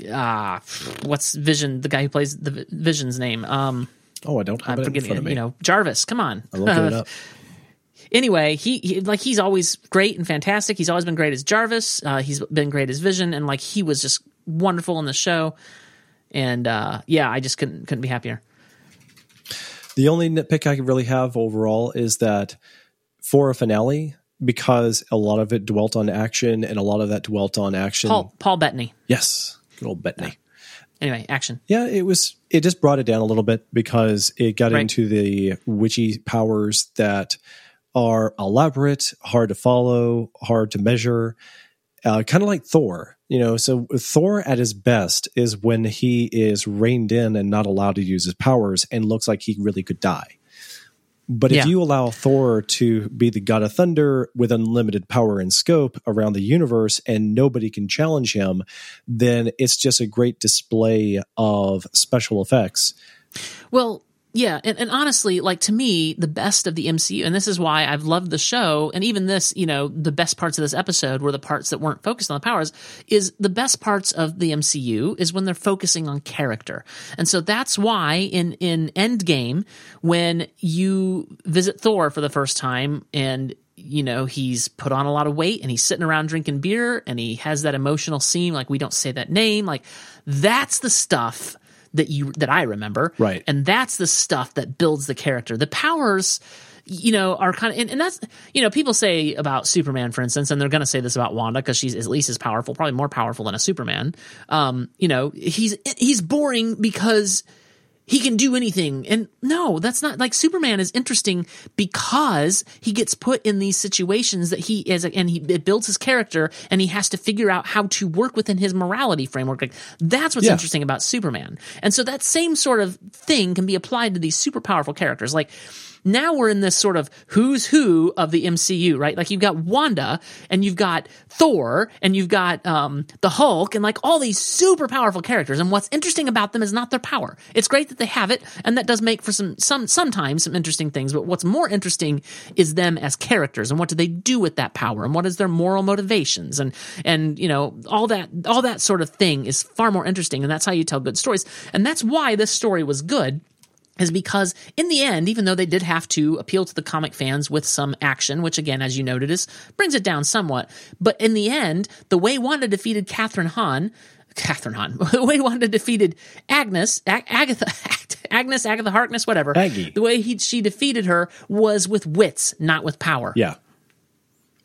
ah, what's Vision? The guy who plays the Vision's name? Um, oh, I don't have I'm it in front of me. You know, Jarvis. Come on, I'm looking it up. Anyway, he, he like he's always great and fantastic. He's always been great as Jarvis. Uh, he's been great as Vision, and like he was just wonderful in the show. And uh, yeah, I just couldn't couldn't be happier. The only nitpick I could really have overall is that for a finale, because a lot of it dwelt on action and a lot of that dwelt on action. Paul Paul Bettany. Yes, good old Bettany. Anyway, action. Yeah, it was. It just brought it down a little bit because it got Right. into the witchy powers that are elaborate, hard to follow, hard to measure, uh, kind of like Thor. You know, so Thor at his best is when he is reined in and not allowed to use his powers and looks like he really could die. But if Yeah. you allow Thor to be the god of thunder with unlimited power and scope around the universe and nobody can challenge him, then it's just a great display of special effects. Well, yeah, and, and honestly, like to me, the best of the MCU, and this is why I've loved the show, and even this, you know, the best parts of this episode were the parts that weren't focused on the powers. Is the best parts of the MCU is when they're focusing on character, and so that's why in in Endgame, when you visit Thor for the first time, and you know he's put on a lot of weight and he's sitting around drinking beer and he has that emotional scene like we don't say that name like that's the stuff that you that I remember. Right. And that's the stuff that builds the character. The powers you know are kind of and, and that's you know people say about superman for instance and they're going to say this about wanda because she's at least as powerful probably more powerful than a superman um you know he's he's boring because he can do anything. And no, that's not like Superman is interesting because he gets put in these situations that he is, and he it builds his character, and he has to figure out how to work within his morality framework. Like that's what's Yeah. interesting about Superman. And so that same sort of thing can be applied to these super powerful characters. Like now we're in this sort of who's who of the MCU, right? Like you've got Wanda and you've got Thor and you've got um, the Hulk and like all these super powerful characters. And what's interesting about them is not their power. It's great that they have it, and that does make for some some sometimes some interesting things. But what's more interesting is them as characters and what do they do with that power and what is their moral motivations and and you know all that all that sort of thing is far more interesting. And that's how you tell good stories. And that's why this story was good is because in the end, even though they did have to appeal to the comic fans with some action, which again, as you noted, is brings it down somewhat. But in the end, the way Wanda defeated Kathryn Hahn, Kathryn Hahn, the way Wanda defeated Agnes, Ag- Agatha, Agnes, Agatha Harkness, whatever. Aggie. The way he, she defeated her was with wits, not with power. Yeah.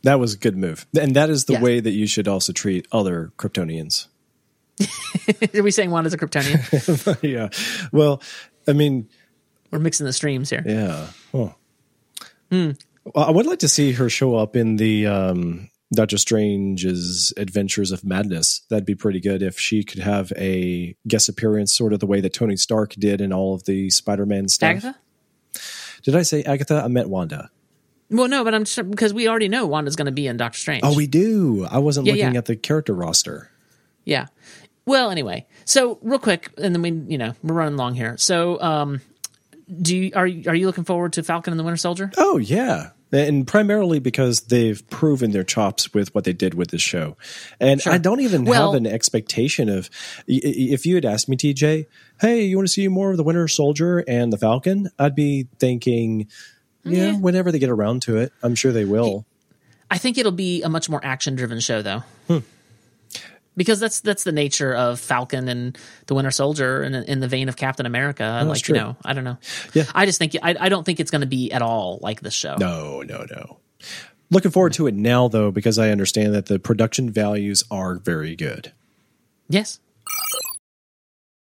That was a good move. And that is the Yeah. way that you should also treat other Kryptonians. Are we saying Wanda's a Kryptonian? yeah. Well, I mean, We're mixing the streams here. yeah. Huh. Hmm. Well, I would like to see her show up in the um, Doctor Strange's Adventures of Madness. That'd be pretty good if she could have a guest appearance, sort of the way that Tony Stark did in all of the Spider-Man stuff. Agatha? Did I say Agatha? I meant Wanda. Well, no, but I'm sure because we already know Wanda's going to be in Doctor Strange. Oh, we do. I wasn't Yeah, looking yeah. at the character roster. Yeah. Well, anyway, so real quick, and then we, you know, we're running long here. So, um, do you, are you, are you looking forward to Falcon and the Winter Soldier? Oh yeah. And primarily because they've proven their chops with what they did with this show. And I don't even Well- have an expectation of if you had asked me, TJ, hey, you want to see more of the Winter Soldier and the Falcon? I'd be thinking, yeah, Yeah. whenever they get around to it, I'm sure they will. I think it'll be a much more action driven show, though. Hmm. Because that's that's the nature of Falcon and the Winter Soldier, and in the vein of Captain America. like true. you know, I don't know. Yeah. I just think I, I don't think it's going to be at all like this show. No, no, no. Looking forward to it now, though, because I understand that the production values are very good. Yes,